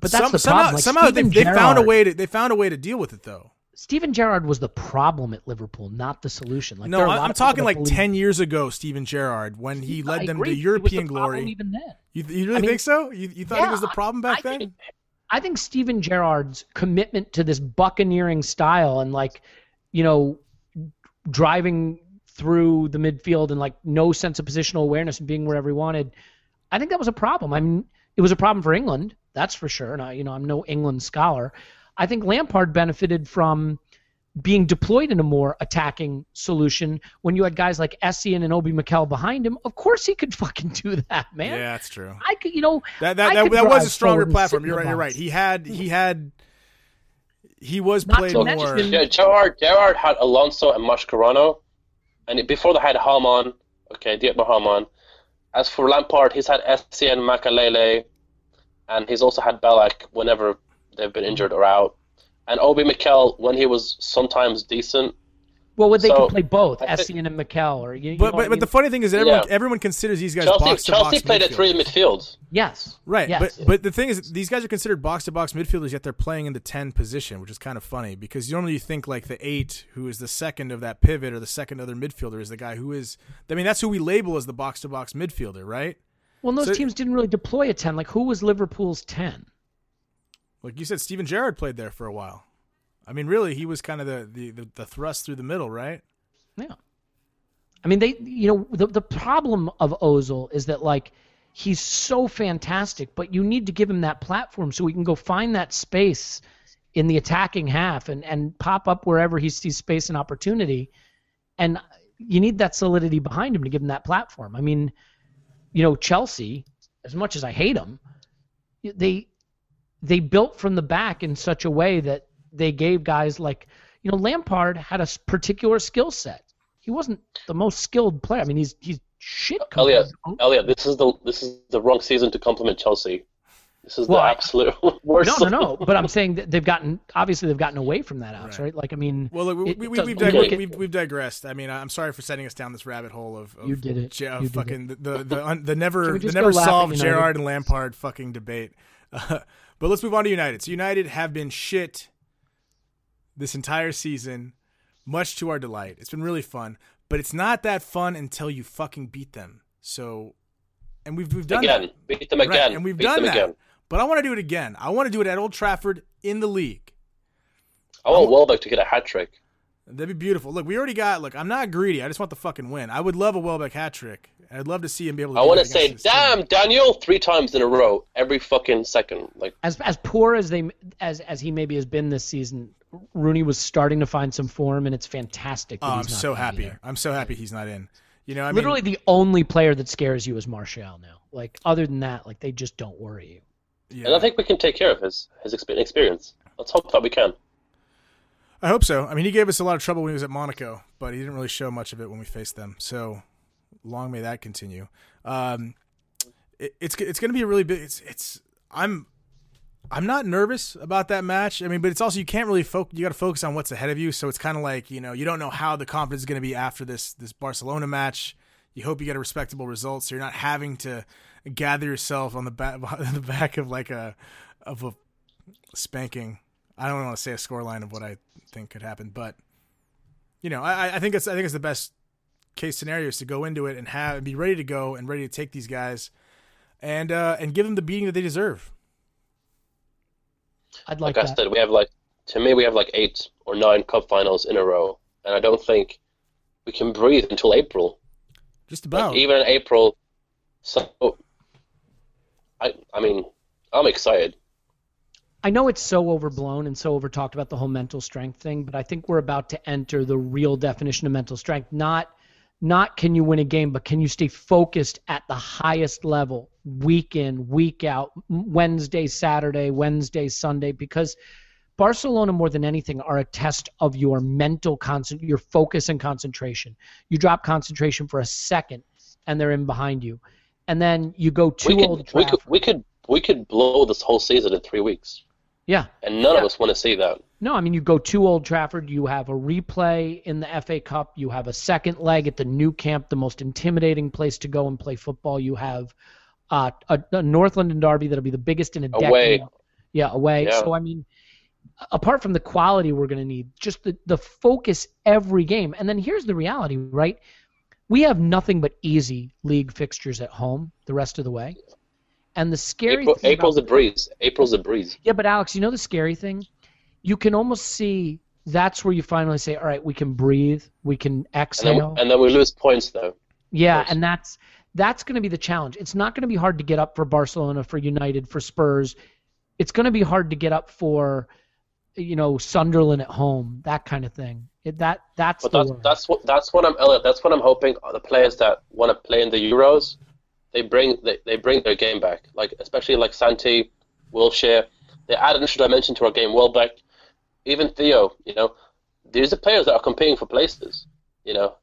But that's Some- the somehow, problem. Like, somehow they, they found a way to they found a way to deal with it though. Steven Gerrard was the problem at Liverpool, not the solution. Like, No, there are a I- lot I'm talking like believe- ten years ago, Steven Gerrard, when he I led them agree. to was the European glory. Even then, You, you really I mean- think so? You, you thought he was the problem back I then? think, I think Steven Gerrard's commitment to this buccaneering style and like, you know, driving through the midfield and like no sense of positional awareness and being wherever he wanted, I think that was a problem. I mean, it was a problem for England, that's for sure. And I, you know, I'm no England scholar. I think Lampard benefited from being deployed in a more attacking solution when you had guys like Essien and Obi Mikel behind him. Of course, he could fucking do that, man. yeah, that's true. I could, you know, That that, that, that was a stronger platform. You're right. You're right. He had he had he was Not played more. Yeah, Gerrard, Gerrard had Alonso and Mascherano, and before they had Hamann. Okay, Dietmar Hamann. As for Lampard, he's had Essien, Makelele, and he's also had Ballack whenever they've been injured or out. And Obi Mikel when he was sometimes decent. Well, would they So, could play both, I Essien and Mikel, or you, you But know but, I but the funny thing is that everyone Yeah. everyone considers these guys Chelsea, box to Chelsea box played at three midfields. yes, Right, yes. but but the thing is, these guys are considered box to box midfielders, yet they're playing in the ten position, which is kind of funny because normally you think like the eight, who is the second of that pivot or the second other midfielder, is the guy who is. I mean, that's who we label as the box to box midfielder, right? well, those so- teams didn't really deploy a ten. Like, who was Liverpool's ten? Like you said, Steven Gerrard played there for a while. I mean, really, he was kind of the the, the, the thrust through the middle, right? Yeah, I mean, they, you know, the the problem of Ozil is that like he's so fantastic, but you need to give him that platform so he can go find that space in the attacking half and and pop up wherever he sees space and opportunity, and you need that solidity behind him to give him that platform. I mean, you know, Chelsea, as much as I hate them, they they built from the back in such a way that they gave guys like you know Lampard had a particular skill set. He wasn't the most skilled player. I mean, he's he's shit. Elliot, Elliot, this is the this is the wrong season to compliment Chelsea. This is Well, the I- absolute worst. No, no, no. But I'm saying that they've gotten obviously they've gotten away from that ounce, Right. right? Like I mean, Well, look, we, it, we, we, we've, dig- look at- we've, we've digressed. I mean, I'm sorry for setting us down this rabbit hole of, of You did it. Ge- of You did fucking the the the, un, the never the never go laugh at solved United? Gerrard and Lampard fucking debate. Uh, but let's move on to United. So United have been shit this entire season, much to our delight. It's been really fun, but it's not that fun until you fucking beat them. So, and we've we've done again, that. beat them Right, again, and we've beat done them that. again. But I want to do it again. I want to do it at Old Trafford in the league. I want Welbeck to get a hat trick. That'd be beautiful. Look, we already got. Look, I'm not greedy. I just want the fucking win. I would love a Welbeck hat trick. I'd love to see him be able to. I want to say, against his team. damn, Daniel, three times in a row, every fucking second. Like, as as poor as they as as he maybe has been this season, Rooney was starting to find some form, and it's fantastic. That Oh, I'm not so happy. there. I'm so happy he's not in. You know, I Literally, mean, the only player that scares you is Martial now. Like other than that, like they just don't worry you. yeah. and I think we can take care of his his experience. Let's hope that we can. I hope so. I mean, he gave us a lot of trouble when he was at Monaco, but he didn't really show much of it when we faced them. So long may that continue. Um, it, it's it's going to be a really big. It's it's I'm I'm not nervous about that match. I mean, but it's also you can't really focus. You got to focus on what's ahead of you. So it's kind of like you know you don't know how the confidence is going to be after this this Barcelona match. You hope you get a respectable result, so you're not having to gather yourself on the back the back of like a of a spanking. I don't want to say a scoreline of what I think could happen, but you know, I, I think it's I think it's the best case scenario is to go into it and have and be ready to go and ready to take these guys and uh, and give them the beating that they deserve. I'd Like, like, I said, we have like to me we have like eight or nine cup finals in a row, and I don't think we can breathe until April. Just Like, about. even in April, so I I mean, I'm excited. I know it's so overblown and so over talked about the whole mental strength thing, but I think we're about to enter the real definition of mental strength. Not not can you win a game, but can you stay focused at the highest level week in, week out, Wednesday, Saturday, Wednesday, Sunday, because Barcelona more than anything are a test of your mental concent your focus and concentration. You drop concentration for a second and they're in behind you. And then you go to we could, old we could we could we could blow this whole season in three weeks. Yeah. And none Yeah. of us want to see that. No, I mean you go to Old Trafford, you have a replay in the FA Cup, you have a second leg at the Nou Camp, the most intimidating place to go and play football. You have uh, a, a North London derby that'll be the biggest in a Away. decade. Yeah, away. Yeah. So I mean, apart from the quality we're going to need, just the the focus every game. And then here's the reality, right? We have nothing but easy league fixtures at home the rest of the way. And the scary April, thing April's about a breeze. April's a breeze. yeah, but Alex, you know the scary thing? You can almost see that's where you finally say, all right, we can breathe, we can And then, exhale. and then we lose points though. yeah, and that's that's going to be the challenge. It's not going to be hard to get up for Barcelona, for United, for Spurs. It's going to be hard to get up for, you know, Sunderland at home, that kind of thing. It, that that's But that's that's what that's what I'm Elliot. That's what I'm hoping the players that want to play in the Euros, they bring they, they bring their game back. Like especially like Santi, Wilshere, they add an extra dimension to our game. Welbeck, even Theo. You know, these are players that are competing for places. You know,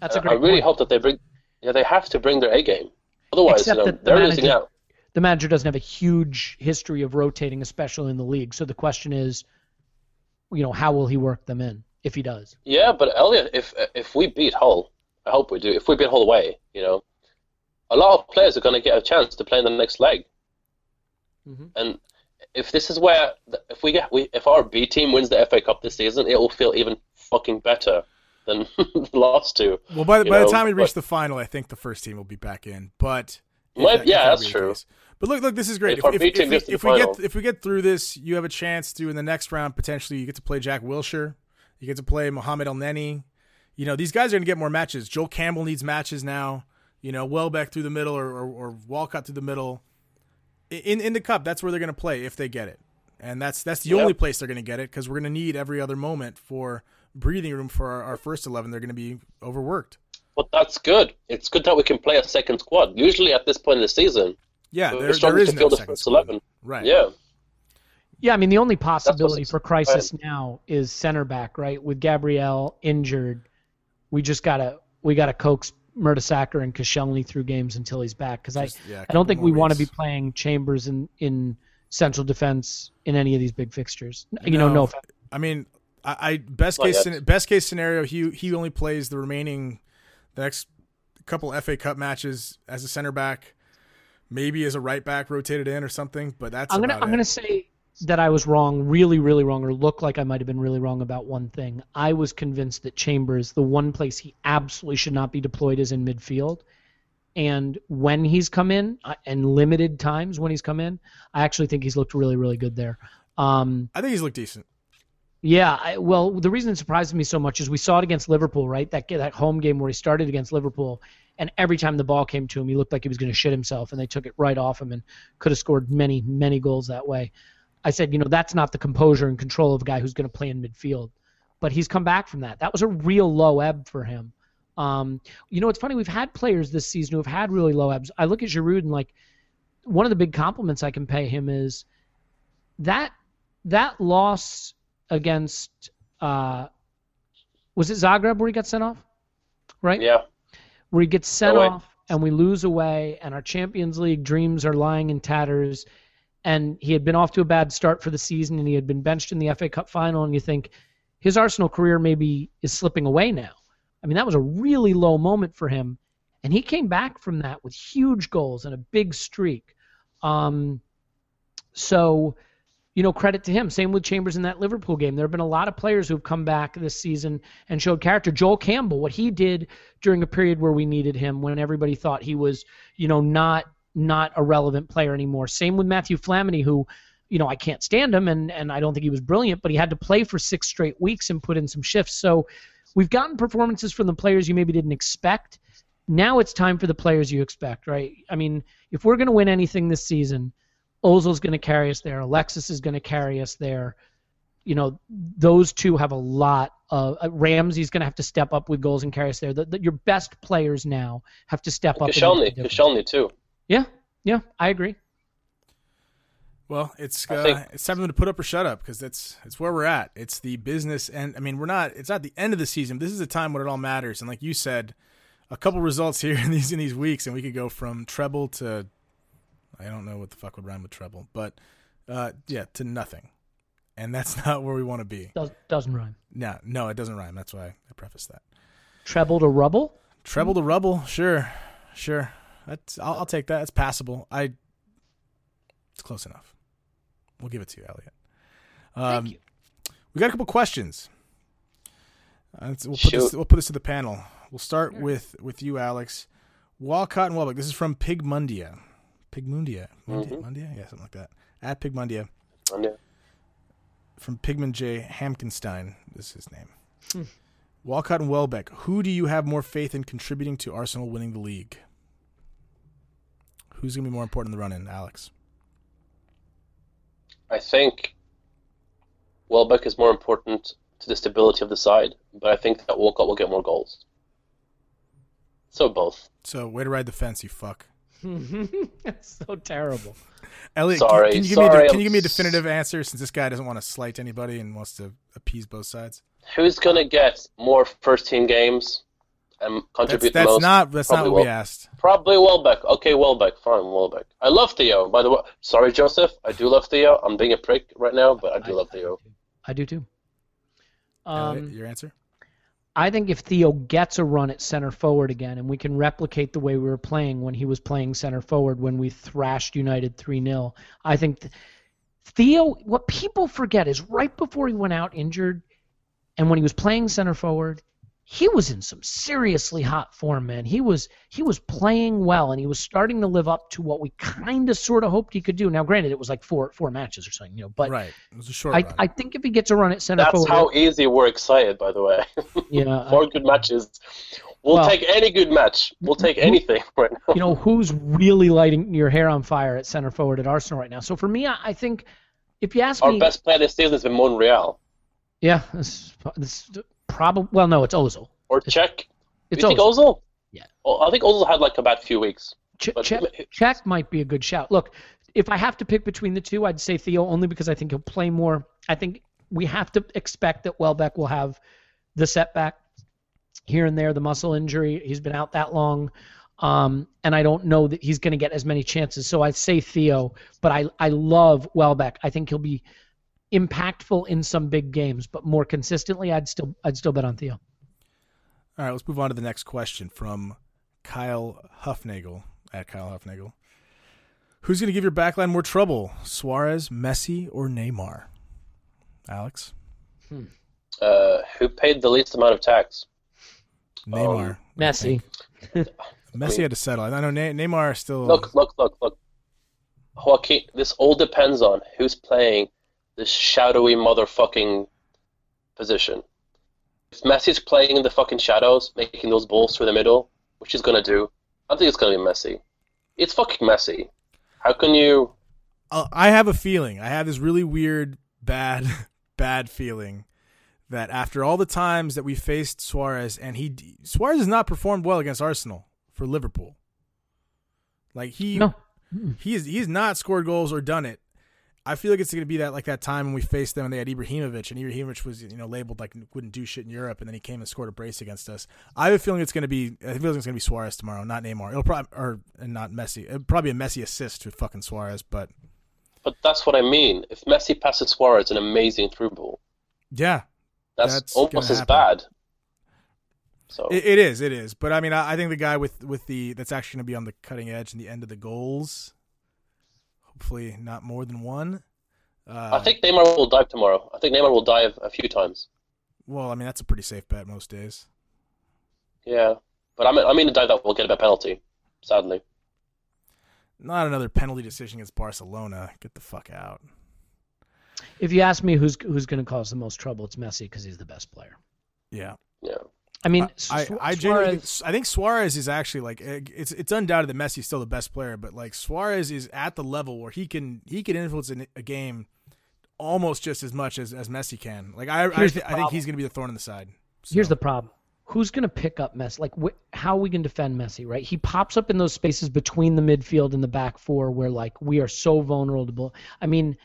that's a And I really point. hope that they bring. Yeah, they have to bring their A game. Otherwise, Except you know, the they're losing out. the manager doesn't have a huge history of rotating, especially in the league. So the question is, you know, how will he work them in if he does? Yeah, but Elliot, if if we beat Hull, I hope we do. If we beat Hull away, you know, a lot of players are going to get a chance to play in the next leg. Mhm. And if this is where, if we get, we, if our B team wins the FA Cup this season, it will feel even fucking better than the last two. Well, by, the by the time we reach but- the final, I think the first team will be back in. But Might- that- yeah, that's the true. case. But look, look, this is great. If our B team we, gets to the if we get if we get through this, you have a chance to in the next round potentially you get to play Jack Wilshere, you get to play Mohamed Elneny. You know these guys are going to get more matches. Joel Campbell needs matches now. You know Welbeck through the middle or, or, or Walcott through the middle. In in the cup, that's where they're going to play if they get it, and that's that's the Yeah. only place they're going to get it because we're going to need every other moment for breathing room for our, our first eleven. They're going to be overworked. But that's good. It's good that we can play a second squad. Usually at this point in the season, Yeah, we're there, there to no the second first squad. eleven. Right. Yeah. Yeah, I mean the only possibility for crisis now is center back, right? With Gabriel injured, we just gotta we gotta coax Mertesacker and Koscielny through games until he's back because I Just, yeah, a I don't think we want to be playing Chambers in in central defense in any of these big fixtures. You know, No. no offense. I mean, I, I best Not case yet. best case scenario, he he only plays the remaining the next couple FA Cup matches as a center back, maybe as a right back rotated in or something. But that's I'm gonna about I'm it. gonna say that I was wrong, really, really wrong, or look like I might have been really wrong about one thing. I was convinced that Chambers, the one place he absolutely should not be deployed is in midfield. And when he's come in, uh, and limited times when he's come in, I actually think he's looked really, really good there. Um, I think he's looked decent. yeah, I, well, the reason it surprised me so much is we saw it against Liverpool, right? That that home game where he started against Liverpool, and every time the ball came to him, he looked like he was going to shit himself, and they took it right off him and could have scored many, many goals that way. I said, you know, that's not the composure and control of a guy who's going to play in midfield, but he's come back from that. That was a real low ebb for him. Um, you know, it's funny. We've had players this season who have had really low ebbs. I look at Giroud and like one of the big compliments I can pay him is that that loss against uh, was it Zagreb where he got sent off, right? Yeah. Where he gets sent off and we lose away, and our Champions League dreams are lying in tatters. And he had been off to a bad start for the season, and he had been benched in the FA Cup final. And you think his Arsenal career maybe is slipping away now. I mean, that was a really low moment for him, and he came back from that with huge goals and a big streak. Um, so, you know, credit to him. Same with Chambers in that Liverpool game. There have been a lot of players who have come back this season and showed character. Joel Campbell, what he did during a period where we needed him, when everybody thought he was, you know, not not a relevant player anymore. Same with Mathieu Flamini, who, you know, I can't stand him, and and I don't think he was brilliant, but he had to play for six straight weeks and put in some shifts. So, we've gotten performances from the players you maybe didn't expect, now it's time for the players you expect, right? I mean, if we're going to win anything this season, Ozil's going to carry us there. Alexis is going to carry us there. You know, those two have a lot of. Uh, Ramsey's going to have to step up with goals and carry us there. The, the, your best players now have to step up. Koscielny, Koscielny too. Yeah, yeah, I agree. Well, it's uh, think, it's time to put up or shut up because that's it's where we're at. It's the business, and I mean we're not. It's not the end of the season. This is a time when it all matters. And like you said, a couple results here in these in these weeks, and we could go from treble to I don't know what the fuck would rhyme with treble, but uh, yeah, to nothing. And that's not where we want to be. Does, doesn't rhyme. No, no, it doesn't rhyme. That's why I preface that. Treble to rubble. Treble to rubble. Sure, sure. That's I'll, I'll take that. It's passable. I. It's close enough. We'll give it to you, Elliot. Um, Thank you. We got a couple questions. Uh, we'll, put this, we'll put this to the panel. We'll start with with you, Alex. Walcott and Welbeck. This is from Pigmundia. Pigmundia. Mundia? Mm-hmm. Mundia? Yeah, something like that. At Pigmundia. Mundia. From Pigman J. Hamkenstein. This is his name. Hmm. Walcott and Welbeck. Who do you have more faith in contributing to Arsenal winning the league? Who's going to be more important in the run in, Alex? I think Welbeck is more important to the stability of the side, but I think that Walcott will get more goals. So both. So way to ride the fence, you fuck. That's so terrible. Elliot, sorry, can, can, you sorry, a, can, you give me a, definitive answer since this guy doesn't want to slight anybody and wants to appease both sides? Who's gonna get more first team games and contribute that's, that's most? Not, that's Probably not what we asked. Probably Welbeck. Okay, Welbeck. Fine, Welbeck. I love Theo. By the way, sorry, Joseph. I do love Theo. I'm being a prick right now, but I do I, love Theo. I do too. Um, your answer? I think if Theo gets a run at center forward again, and we can replicate the way we were playing when he was playing center forward when we thrashed United 3 0, I think th- Theo, what people forget is right before he went out injured, and when he was playing center forward, he was in some seriously hot form, man. He was he was playing well, and he was starting to live up to what we kind of sort of hoped he could do. Now, granted, it was like four four matches or something, you know, but right, it was a short. I, run. I think if he gets a run at center that's forward, how easy we're excited. By the way, yeah, four good matches. We'll well, take any good match. We'll take anything right now. You know who's really lighting your hair on fire at center forward at Arsenal right now. So for me, I, I think if you ask our me, our best player this season has been Monreal. Yeah, this, this probably well, no, it's Ozil. Or Cech. It's you think Ozil. Yeah. Well, I think Ozil had like about a bad few weeks. Ch- Cech might be a good shout. Look, if I have to pick between the two, I'd say Theo only because I think he'll play more. I think we have to expect that Welbeck will have the setback here and there, the muscle injury. He's been out that long. Um, and I don't know that he's going to get as many chances. So I'd say Theo, but I, I love Welbeck. I think he'll be impactful in some big games, but more consistently, I'd still I'd still bet on Theo. All right, let's move on to the next question from Kyle Huffnagel at Kyle Huffnagel. Who's going to give your backline more trouble, Suarez, Messi, or Neymar? Alex. Hmm. Uh, who paid the least amount of tax? Neymar. Um, Messi. Messi had to settle. I know Neymar still. Look, look, look, look. Joaquin, this all depends on who's playing this shadowy motherfucking position. If Messi's playing in the fucking shadows, making those balls through the middle, which he's gonna do, I think it's gonna be messy. It's fucking messy. How can you? Uh, I have a feeling. I have this really weird, bad, bad feeling that after all the times that we faced Suarez, and he Suarez has not performed well against Arsenal for Liverpool. Like he, no. he's he's not scored goals or done it I feel like it's going to be that like that time when we faced them and they had Ibrahimovic and Ibrahimovic was you know labeled like wouldn't do shit in Europe and then he came and scored a brace against us. I have a feeling it's going to be I feel like it's going to be Suarez tomorrow, not Neymar. It'll probably or not Messi. It'll probably a Messi assist to fucking Suarez, but but that's what I mean. If Messi passes Suarez, an amazing through ball. Yeah, that's, that's almost as bad. So it, it is, it is. But I mean, I, I think the guy with with the that's actually going to be on the cutting edge and the end of the goals Hopefully, not more than one. Uh, I think Neymar will dive tomorrow. I think Neymar will dive a few times. Well, I mean that's a pretty safe bet most days. Yeah, but I mean, I mean a dive that will get a penalty. Sadly. Not another penalty decision against Barcelona. Get the fuck out. If you ask me who's who's going to cause the most trouble, it's Messi because he's the best player. Yeah. I mean, I, Su- I genuinely, Suarez- I think Suarez is actually like eh, it's it's undoubted that Messi's still the best player, but like Suarez is at the level where he can he can influence a, game almost just as much as, as Messi can. Like I I, th- I think he's going to be the thorn in the side. Here's the problem. Who's going to pick up Messi? Like, wh- how are we going to defend Messi, right? He pops up in those spaces between the midfield and the back four where, like, we are so vulnerable. I mean,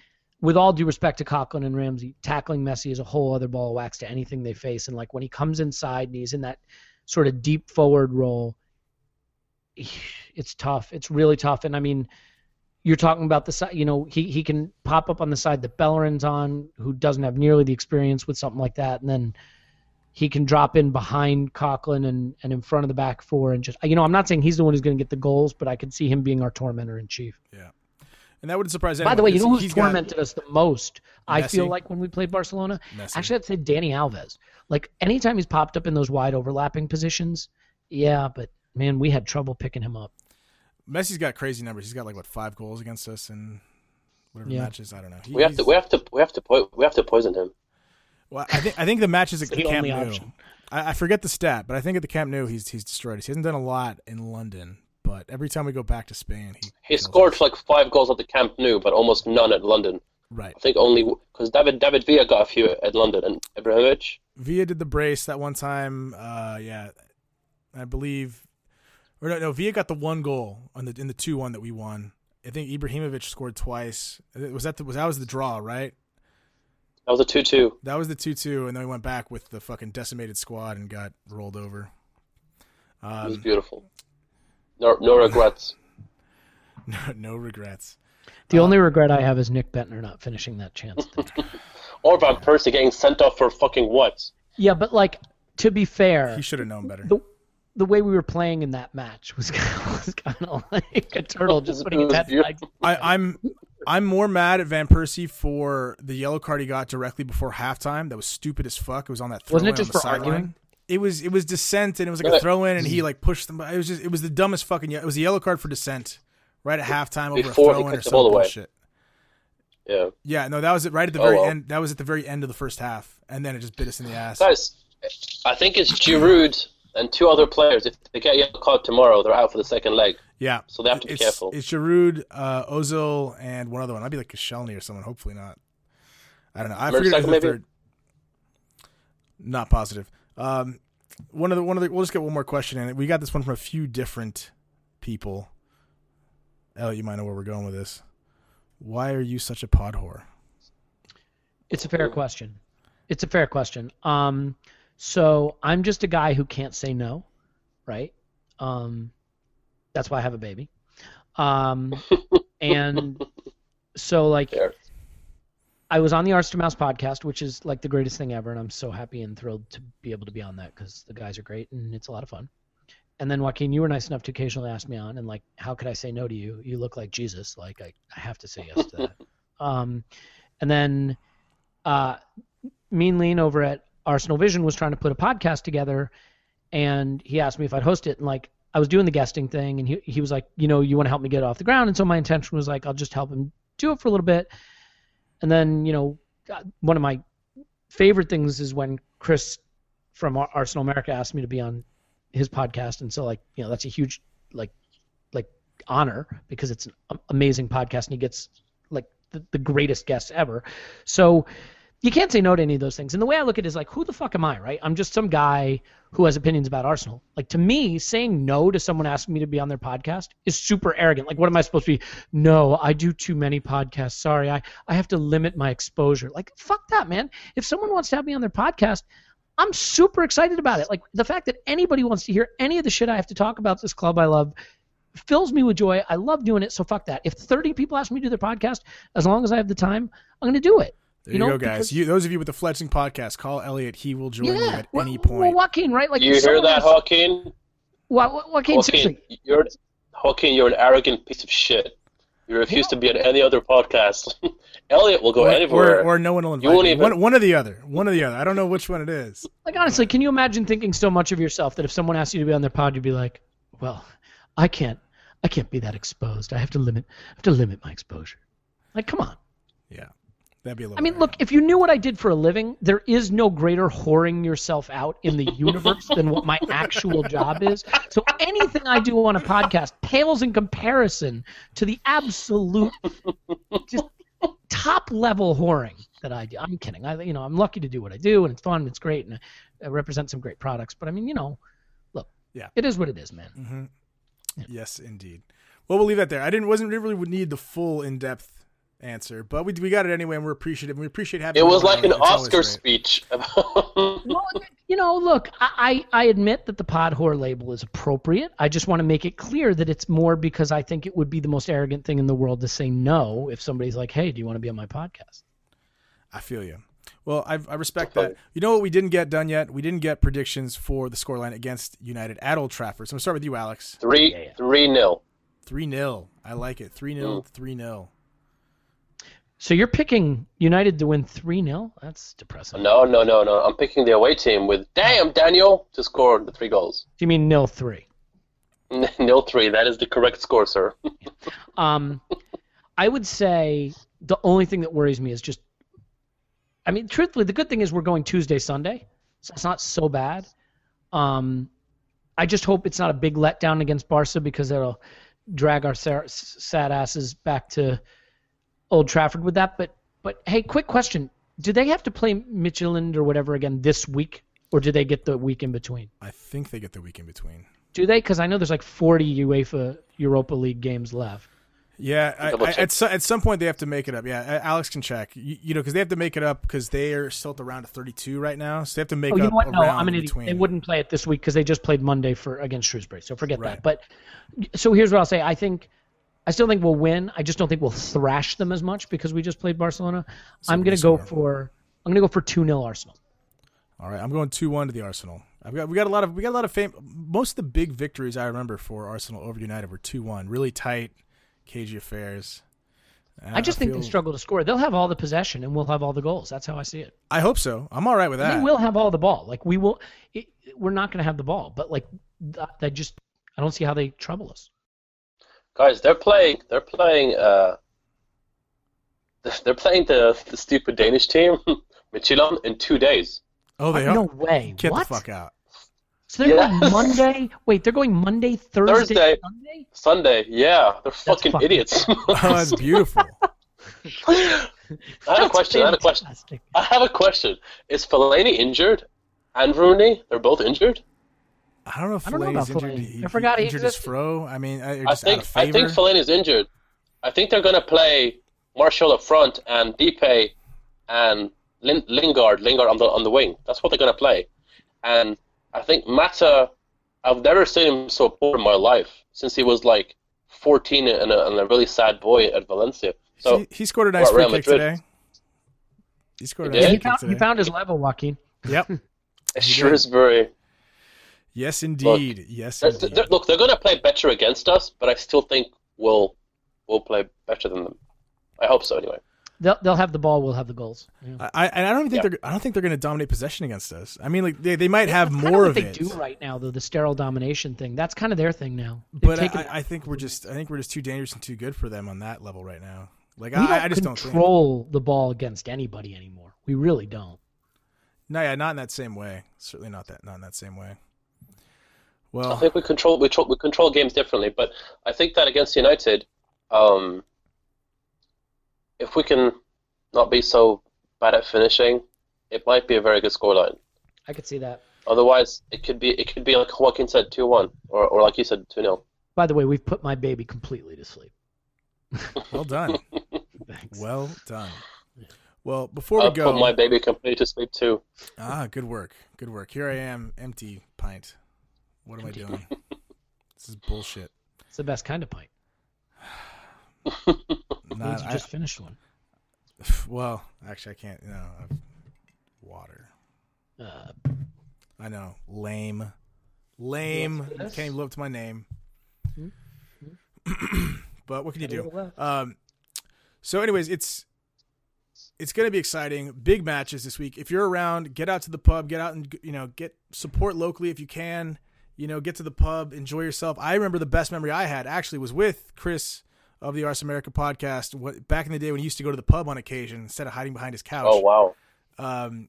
with all due respect to Coquelin and Ramsey, tackling Messi is a whole other ball of wax to anything they face. And, like, when he comes inside and he's in that sort of deep forward role, it's tough. It's really tough. And, I mean, you're talking about the side, you know, he, he can pop up on the side that Bellerin's on, who doesn't have nearly the experience with something like that. And then he can drop in behind Coquelin and, and in front of the back four and just you know I'm not saying he's the one who's going to get the goals, but I could see him being our tormentor in chief. And that wouldn't surprise anyone. By the way, you know who's he's got- tormented us the most? I feel like when we played Barcelona, Messi. actually I'd say Dani Alves. Like anytime he's popped up in those wide overlapping positions, yeah, but man, we had trouble picking him up. Messi's got crazy numbers. He's got like what five goals against us and whatever Yeah. matches. I don't know. He- We have to we have to we have to po- we have to poison him. Well, I think I think the matches at the the Camp only Nou. I, I forget the stat, but I think at the Camp Nou he's he's destroyed us. He hasn't done a lot in London, but every time we go back to Spain, he He scored like five goals at the Camp Nou, but almost none at London. right. I think only because David David Villa got a few at London and Ibrahimovic. Villa did the brace that one time. Uh, yeah, I believe. Or no, no, Villa got the one goal on the in the two one that we won. I think Ibrahimovic scored twice. Was that the, was that was the draw, right? That was a two-two. That was the two two, and then we went back with the fucking decimated squad and got rolled over. It was Um, beautiful. No no regrets. no, no regrets. The Uh, only regret I have is Nick Bendtner not finishing that chance. Or Van Persie getting sent off for fucking what? yeah, but like to be fair, He should have known better. the the way we were playing in that match was kind of, was kind of like a turtle just putting It his head beautiful. back. I, I'm I'm more mad at Van Persie for the yellow card he got directly before halftime. That was stupid as fuck. It was on that throw Wasn't it just on the for sideline. arguing? It was it was dissent and it was like a throw in and he like pushed them. It was just it was the dumbest fucking. It was a yellow card for dissent right at halftime over Before a throw in or some bullshit. Yeah. Yeah, no, that was it right at the Oh, very well. end. That was at the very end of the first half, and then it just bit us in the ass. Guys, I think it's Giroud and two other players. If they get a yellow card tomorrow, they're out for the second leg. Yeah, So they have to be it's, careful. It's Giroud, uh, Ozil, and one other one. I'd be like Koscielny or someone. Hopefully not. I don't know. I Mertesacker, figured it was the maybe? third. Not positive. Um, one of the one of the. We'll just get one more question in. We got this one from a few different people. Elliot, you might know where we're going with this. Why are you such a pod whore? It's a fair question. It's a fair question. Um, so I'm just a guy who can't say no, right? Um, that's why I have a baby. Um, and so like There. I was on the Arts to Mouse podcast, which is like the greatest thing ever, and I'm so happy and thrilled to be able to be on that because the guys are great and it's a lot of fun. And then Joaquin, you were nice enough to occasionally ask me on, and like, how could I say no to you? You look like Jesus. Like I, I have to say yes to that. um, and then uh, Mean Lean over at Arsenal Vision was trying to put a podcast together, and he asked me if I'd host it, and like I was doing the guesting thing, and he he was like, you know, you want to help me get it off the ground, and so my intention was like, I'll just help him do it for a little bit, and then you know, one of my favorite things is when Chris from Arsenal America asked me to be on his podcast, and so like you know that's a huge like like honor because it's an amazing podcast, and he gets like the, the greatest guests ever. So you can't say no to any of those things. And the way I look at it is like, who the fuck am I, right? I'm just some guy who has opinions about Arsenal. Like to me, saying no to someone asking me to be on their podcast is super arrogant. Like, what am I supposed to be? No, I do too many podcasts. Sorry, I I have to limit my exposure. Like, fuck that, man. If someone wants to have me on their podcast, I'm super excited about it. Like the fact that anybody wants to hear any of the shit I have to talk about this club I love fills me with joy. I love doing it. So fuck that. If 30 people ask me to do their podcast, as long as I have the time, I'm going to do it. There You you, know, go, guys. You, those of you with the fledgling podcast, call Elliot. He will join you at well, any Well, point. Joaquin, right? Like you if hear that, asks- Joaquin? Wa- Wa- Joaquin, Joaquin, you're Joaquin, you're an arrogant piece of shit. You refuse to be on any other podcast. Elliot will go or, anywhere. or, or no one will invite won't you. even- One, one or the other. One or the other. I don't know which one it is. Like honestly, can you imagine thinking so much of yourself that if someone asked you to be on their pod, you'd be like, "Well, I can't, I can't be that exposed. I have to limit, I have to limit my exposure." Like, come on. Yeah. That'd be a little. I mean, look, if you knew what I did for a living, there is no greater whoring yourself out in the universe than what my actual job is. So anything I do on a podcast pales in comparison to the absolute just top level whoring that I do. I'm kidding. I you know, I'm lucky to do what I do and it's fun, and it's great and I represent some great products, but I mean, you know, look. Yeah. It is what it is, man. Mm-hmm. Yes, indeed. Well, we'll leave that there. I didn't wasn't really would need the full in depth answer, but we we got it anyway, and we're appreciative. We appreciate having. It you was like an It's Oscar speech. Well, you know, look, I, I I admit that the pod whore label is appropriate. I just want to make it clear that it's more because I think it would be the most arrogant thing in the world to say no if somebody's like, hey, do you want to be on my podcast? I feel you. Well, I, I respect that. You know what we didn't get done yet? We didn't get predictions for the scoreline against United at Old Trafford. So I'm gonna start with you, Alex. three, Yeah, yeah. three nil. Three 0 I like it. Three 0 mm. Three 0 So you're picking United to win 3 0? That's depressing. No, no, no, no. I'm picking the away team with damn Daniel to score the three goals. Do you mean nil 3? Nil three. That is the correct score, sir. Um, I would say the only thing that worries me is just, I mean, truthfully, the good thing is we're going Tuesday, Sunday, so it's not so bad. Um, I just hope it's not a big letdown against Barca because it'll drag our sa- sad asses back to Old Trafford with that. But, but hey, quick question: Do they have to play Midtjylland or whatever again this week, or do they get the week in between? I think they get the week in between. Do they? Because I know there's like 40 UEFA Europa League games left. Yeah, I, I, at, so, at some point they have to make it up. Yeah, Alex can check. You, you know, because they have to make it up because they are still at the round of 32 right now. So they have to make Oh, you up know what? No, I'm an idiot. They wouldn't play it this week because they just played Monday for against Shrewsbury. So forget Right. that. But so here's what I'll say. I think I still think we'll win. I just don't think we'll thrash them as much because we just played Barcelona. I'm gonna go for I'm gonna go for two 0 Arsenal. All right, I'm going two one to the Arsenal. I've got we got a lot of we got a lot of fame. Most of the big victories I remember for Arsenal over United were two one, really tight, cagey affairs. And I just think feel- they struggle to score. They'll have all the possession and we'll have all the goals. That's how I see it. I hope so. I'm all right with that. They will have all the ball. Like we will. It, we're not gonna have the ball, but like th- they just I don't see how they trouble us. Guys, they're playing. They're playing. Uh, they're playing the the stupid Danish team, Midtjylland, in two days. Oh, they are. no are. way. Get what? the fuck out. So they're Yes. going Monday. Wait, they're going Monday, Thursday, Thursday. Sunday. Sunday, yeah, they're fucking fucking idiots. Oh, that's beautiful. I have a question. I have a question. I have a question. Is Fellaini injured? And Rooney? They're both injured. I don't know if I don't know Fellaini's about injured. Fellaini. He, I forgot he injured his fro. I mean, uh, I, I just think out of I favor. think Fellaini's injured. I think they're gonna play Martial up front and Depay and Lin- Lingard, Lingard on the on the wing. That's what they're gonna play. And I think Mata, I've never seen him so poor in my life since he was like 14 and a, and a really sad boy at Valencia. So he, he scored a nice Well, free kick Madrid. today. He scored a nice did? He free kick found, today. he found his level, Joaquin. Yep. Shrewsbury. Yes, indeed. yes, They're, indeed. they're- look, they're gonna play better against us, but I still think we'll we'll play better than them. I hope so, anyway. They'll they'll have the ball. We'll have the goals. Yeah. I, and I don't think Yeah. they're. I don't think they're going to dominate possession against us. I mean, like they, they might have That's kinda more what of they it, do right now, though. The sterile domination thing. That's kind of their thing now. They've but taken- I, I think we're just. I think we're just too dangerous and too good for them on that level right now. Like we don't I, I just don't think. control the ball against anybody anymore. We really don't. No, yeah, not in that same way. Certainly not that. Not in that same way. I think we control we, tro- we control games differently, but I think that against United, um, if we can not be so bad at finishing, it might be a very good scoreline. I could see that. Otherwise, it could be it could be like Joaquin said, two one, or or like you said, two 0 By the way, we've put my baby completely to sleep. well done. Thanks. well done. Well, before I'll we go, put my baby completely to sleep too. ah, good work, good work. Here I am, empty pint. What am I doing? this is bullshit. It's the best kind of pint. Not, Means you I- just finished one. well, actually, I can't. No, I've, water. Uh, I know. Lame. Lame. Yes, yes. Can't even live up to my name. Hmm. but what can you do? Um, so, anyways, it's it's going to be exciting. Big matches this week. If you're around, get out to the pub. Get out and you know get support locally if you can. You know, get to the pub, enjoy yourself. I remember the best memory I had actually was with Chris of the Ars America podcast. What, back in the day when he used to go to the pub on occasion instead of hiding behind his couch. Oh wow. Um,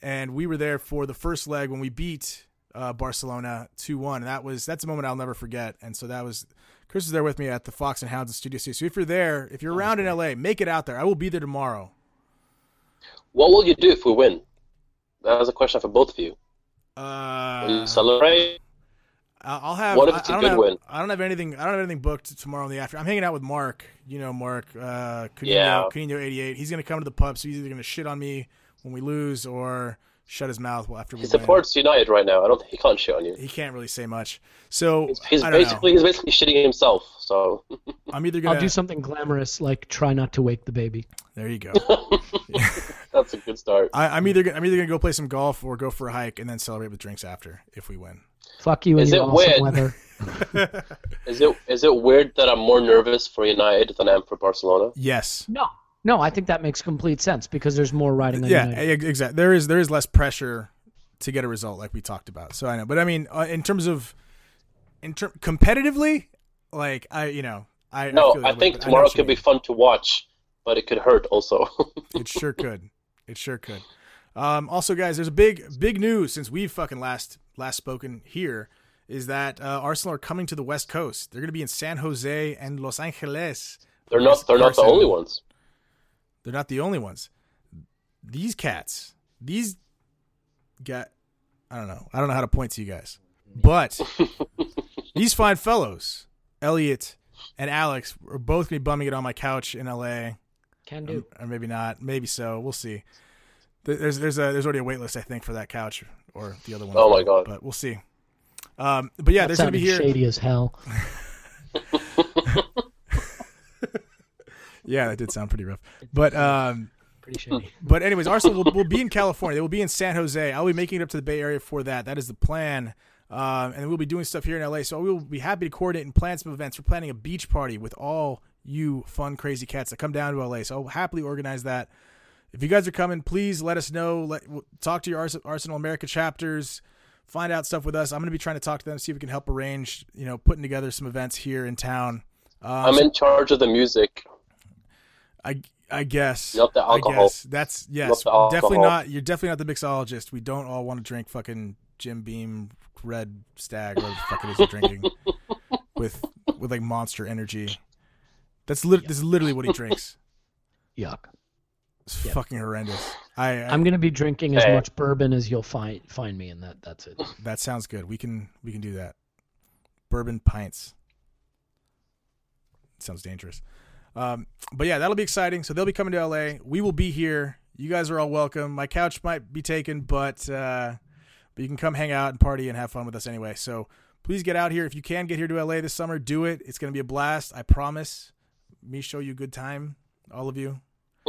and we were there for the first leg when we beat uh, Barcelona two one. And That was that's a moment I'll never forget. And so that was Chris was there with me at the Fox and Hounds in Studio C. So if you're there, if you're around in LA, make it out there. I will be there tomorrow. What will you do if we win? That was a question for both of you. Uh, Will you celebrate? I- I'll have. What if I- it's a I don't good have, win? I don't have anything. I don't have anything booked tomorrow in the afternoon. I'm hanging out with Mark. You know Mark. Uh, Canino, Yeah. Canino 88. He's gonna come to the pub, so he's either gonna shit on me when we lose or shut his mouth after we He win. supports United right now. I don't. He can't shit on you. He can't really say much. So He's, he's I don't basically he's basically shitting himself. So. I'm either gonna. I'll do something glamorous like try not to wake the baby. There you go. that's a good start. I, I'm either gonna, I'm either gonna go play some golf or go for a hike and then celebrate with drinks after if we win. Fuck you Is and your it awesome win? weather. Is it is it weird that I'm more nervous for United than I am for Barcelona? Yes. No, no, I think that makes complete sense because there's more riding on Yeah, United. exactly. There is there is less pressure to get a result like we talked about. So I know, but I mean, uh, in terms of in ter- competitively, like I, you know, I No, feel that I think but tomorrow what you could be fun to watch, but it could hurt also. It sure could. It sure could. Um, also, guys, there's a big big news since we've fucking last last spoken here. Is that uh, Arsenal are coming to the West Coast? They're going to be in San Jose and Los Angeles. they're not they're not the only ones. They're not the only ones. These cats, these got, I don't know. I don't know how to point to you guys, but these fine fellows, Elliot and Alex, are both gonna be bumming it on my couch in L.A. Can do. or maybe not. Maybe so. We'll see. There- There's there's a there's already a wait list I think for that couch or the other one. Oh my God. But we'll see. Um, but yeah, That there's gonna be here. shady as hell. Yeah, that did sound pretty rough. But um, Pretty shady. But anyways, Arsenal will, will be in California. They will be in San Jose. I'll be making it up to the Bay Area for that. That is the plan. Um, and we'll be doing stuff here in LA. So we will be happy to coordinate and plan some events. We're planning a beach party with all you fun, crazy cats that come down to LA. So I'll happily organize that. If you guys are coming, please let us know. Let talk to your Arsenal America chapters. Find out stuff with us. I'm going to be trying to talk to them, see if we can help arrange, you know, putting together some events here in town. Um, I'm in charge of the music. I I guess. Not the I alcohol. guess that's yes. Not definitely not. You're definitely not the mixologist. We don't all want to drink fucking Jim Beam Red Stag or whatever the fuck it is you're drinking with with like Monster Energy. That's lit- this is literally what he drinks. Yuck. It's Yeah. fucking horrendous. I, I I'm gonna be drinking as much bourbon as you'll find find me, and that that's it. that sounds good. We can we can do that. Bourbon pints. Sounds dangerous. Um, but yeah, that'll be exciting. So they'll be coming to LA. We will be here. You guys are all welcome. My couch might be taken, but uh, but you can come hang out and party and have fun with us anyway. So please get out here if you can get here to LA this summer. Do it. It's going to be a blast. I promise. Me show you good time, all of you.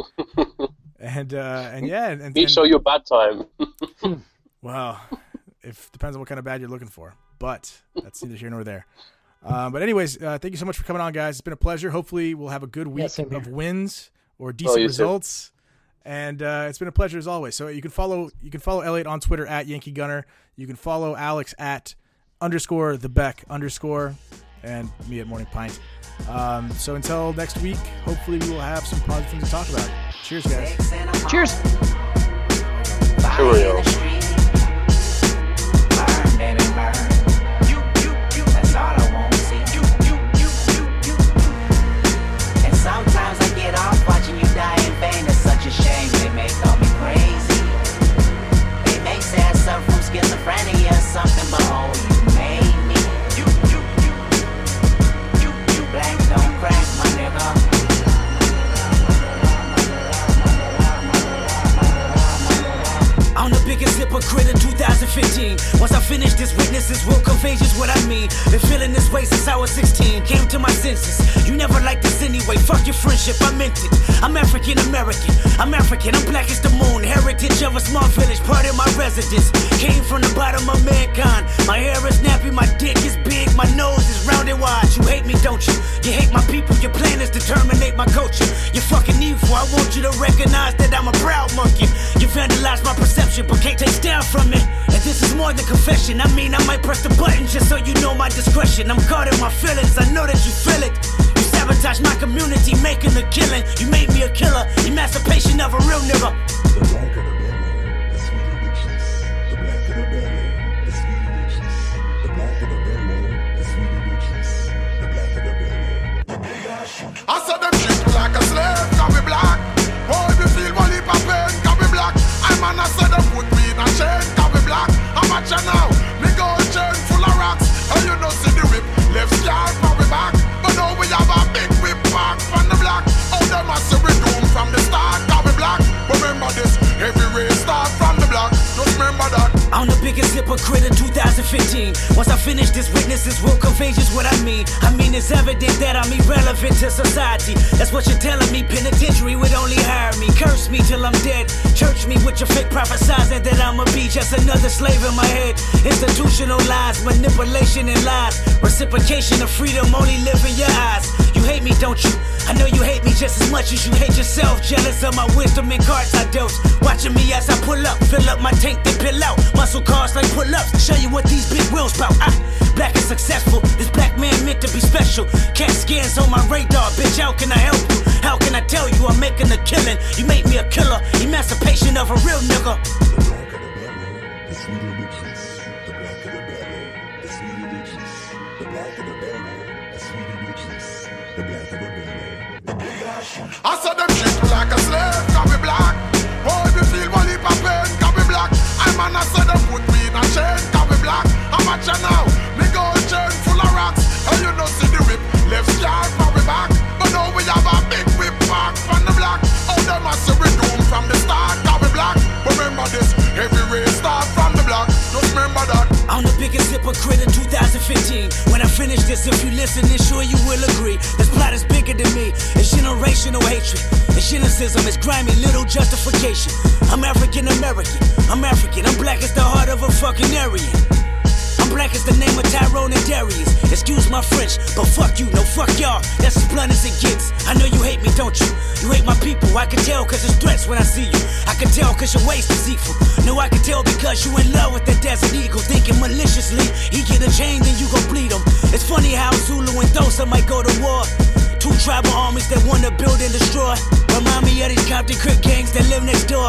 and uh, and yeah, and, Me and show you a bad time. well, if depends on what kind of bad you're looking for, but that's neither here nor there. Um, but anyways, uh, thank you so much for coming on, guys. It's been a pleasure. Hopefully, we'll have a good week same of wins or decent you too. results. And uh, it's been a pleasure as always. So you can follow you can follow Elliot on Twitter at Yankee Gunner. You can follow Alex at underscore the Beck underscore, and me at Morning Pint. Um, so until next week, hopefully we will have some positive things to talk about. Cheers, guys. Cheers. Cheerio. Hypocrite in 2015. Once I finish this, witnesses will convey just what I mean. Been feeling this way since I was 16. Came to my senses. You never liked this anyway. Fuck your friendship, I meant it. I'm African American. I'm African. I'm black as the moon. Heritage of a small village, part of my residence. Came from the bottom of mankind. My hair is nappy, my dick is big, my nose is round and wide. You hate me, don't you? You hate my people. Your plan is to terminate my culture. You're fucking evil. I want you to recognize that I'm a proud monkey. You vandalize my perception, but can't take down from it. And this is more than confession. I mean, I might press the button just so you know my discretion. I'm guarding my feelings. I know that you feel it. You Sabotage my community, making a killing. You made me a killer, emancipation of a real nigga. The blacker the belly, the sweeter the juice. The blacker the belly, the sweeter the juice. The blacker the belly, the sweeter the juice. The blacker the belly, the bigger the shoot. I saw them treat me like a slave, can be black. Man, I said them put me in a chain, can be black. Much you now? Me gold chain full of rocks. And you know see the whip, left scar for me back. But now we have a big whip back from the block. Oh, them a say we doom from the start, I'm the biggest hypocrite in 2015. Once I finish this, witnesses will convey just what I mean. I mean, it's evident that I'm irrelevant to society. That's what you're telling me. Penitentiary would only hire me. Curse me till I'm dead. Church me with your fake prophesizing that I'ma be just another slave in my head. Institutional lies, manipulation and lies. Reciprocation of freedom only live in your eyes. You hate me, don't you? I know you hate me just as much as you hate yourself. Jealous of my wisdom and cards I dose. Watching me as I pull up, fill up my tank, then pill out. Muscle cars like pull ups. Show you what these big wheels bout. I, black and successful. This black man meant to be special. Cat scans on my radar, bitch. How can I help you? How can I tell you I'm making a killing? You make me a killer. Emancipation of a real nigga. The blacker the belly, the sweeter the juice. Black. Much you now? Me full of rocks. And you know see the whip, left for me back. But now we have a big whip back from the. Oh, them a say we doom from the start, black. Remember this, every race start from the. Just remember that. I'm the biggest hypocrite in 2015. When I finish this, if you listen, then sure you will agree. This plot is bigger than me. It's generational hatred. Cynicism. It's grimy, little justification. I'm African American. I'm African. I'm black as the heart of a fucking Aryan. I'm black as the name of Tyrone and Darius. Excuse my French, but fuck you, no fuck y'all. That's as blunt as it gets. I know you hate me, don't you? You hate my people. I can tell cause it's threats when I see you. I can tell cause your waist is deceitful. No, I can tell because you in love with that desert eagle. Thinking maliciously, he get a chain, then you gon' bleed him. It's funny how Zulu and Xhosa might go to war. Two tribal armies that wanna build and destroy. Remind me of these Compton Crip gangs that live next door.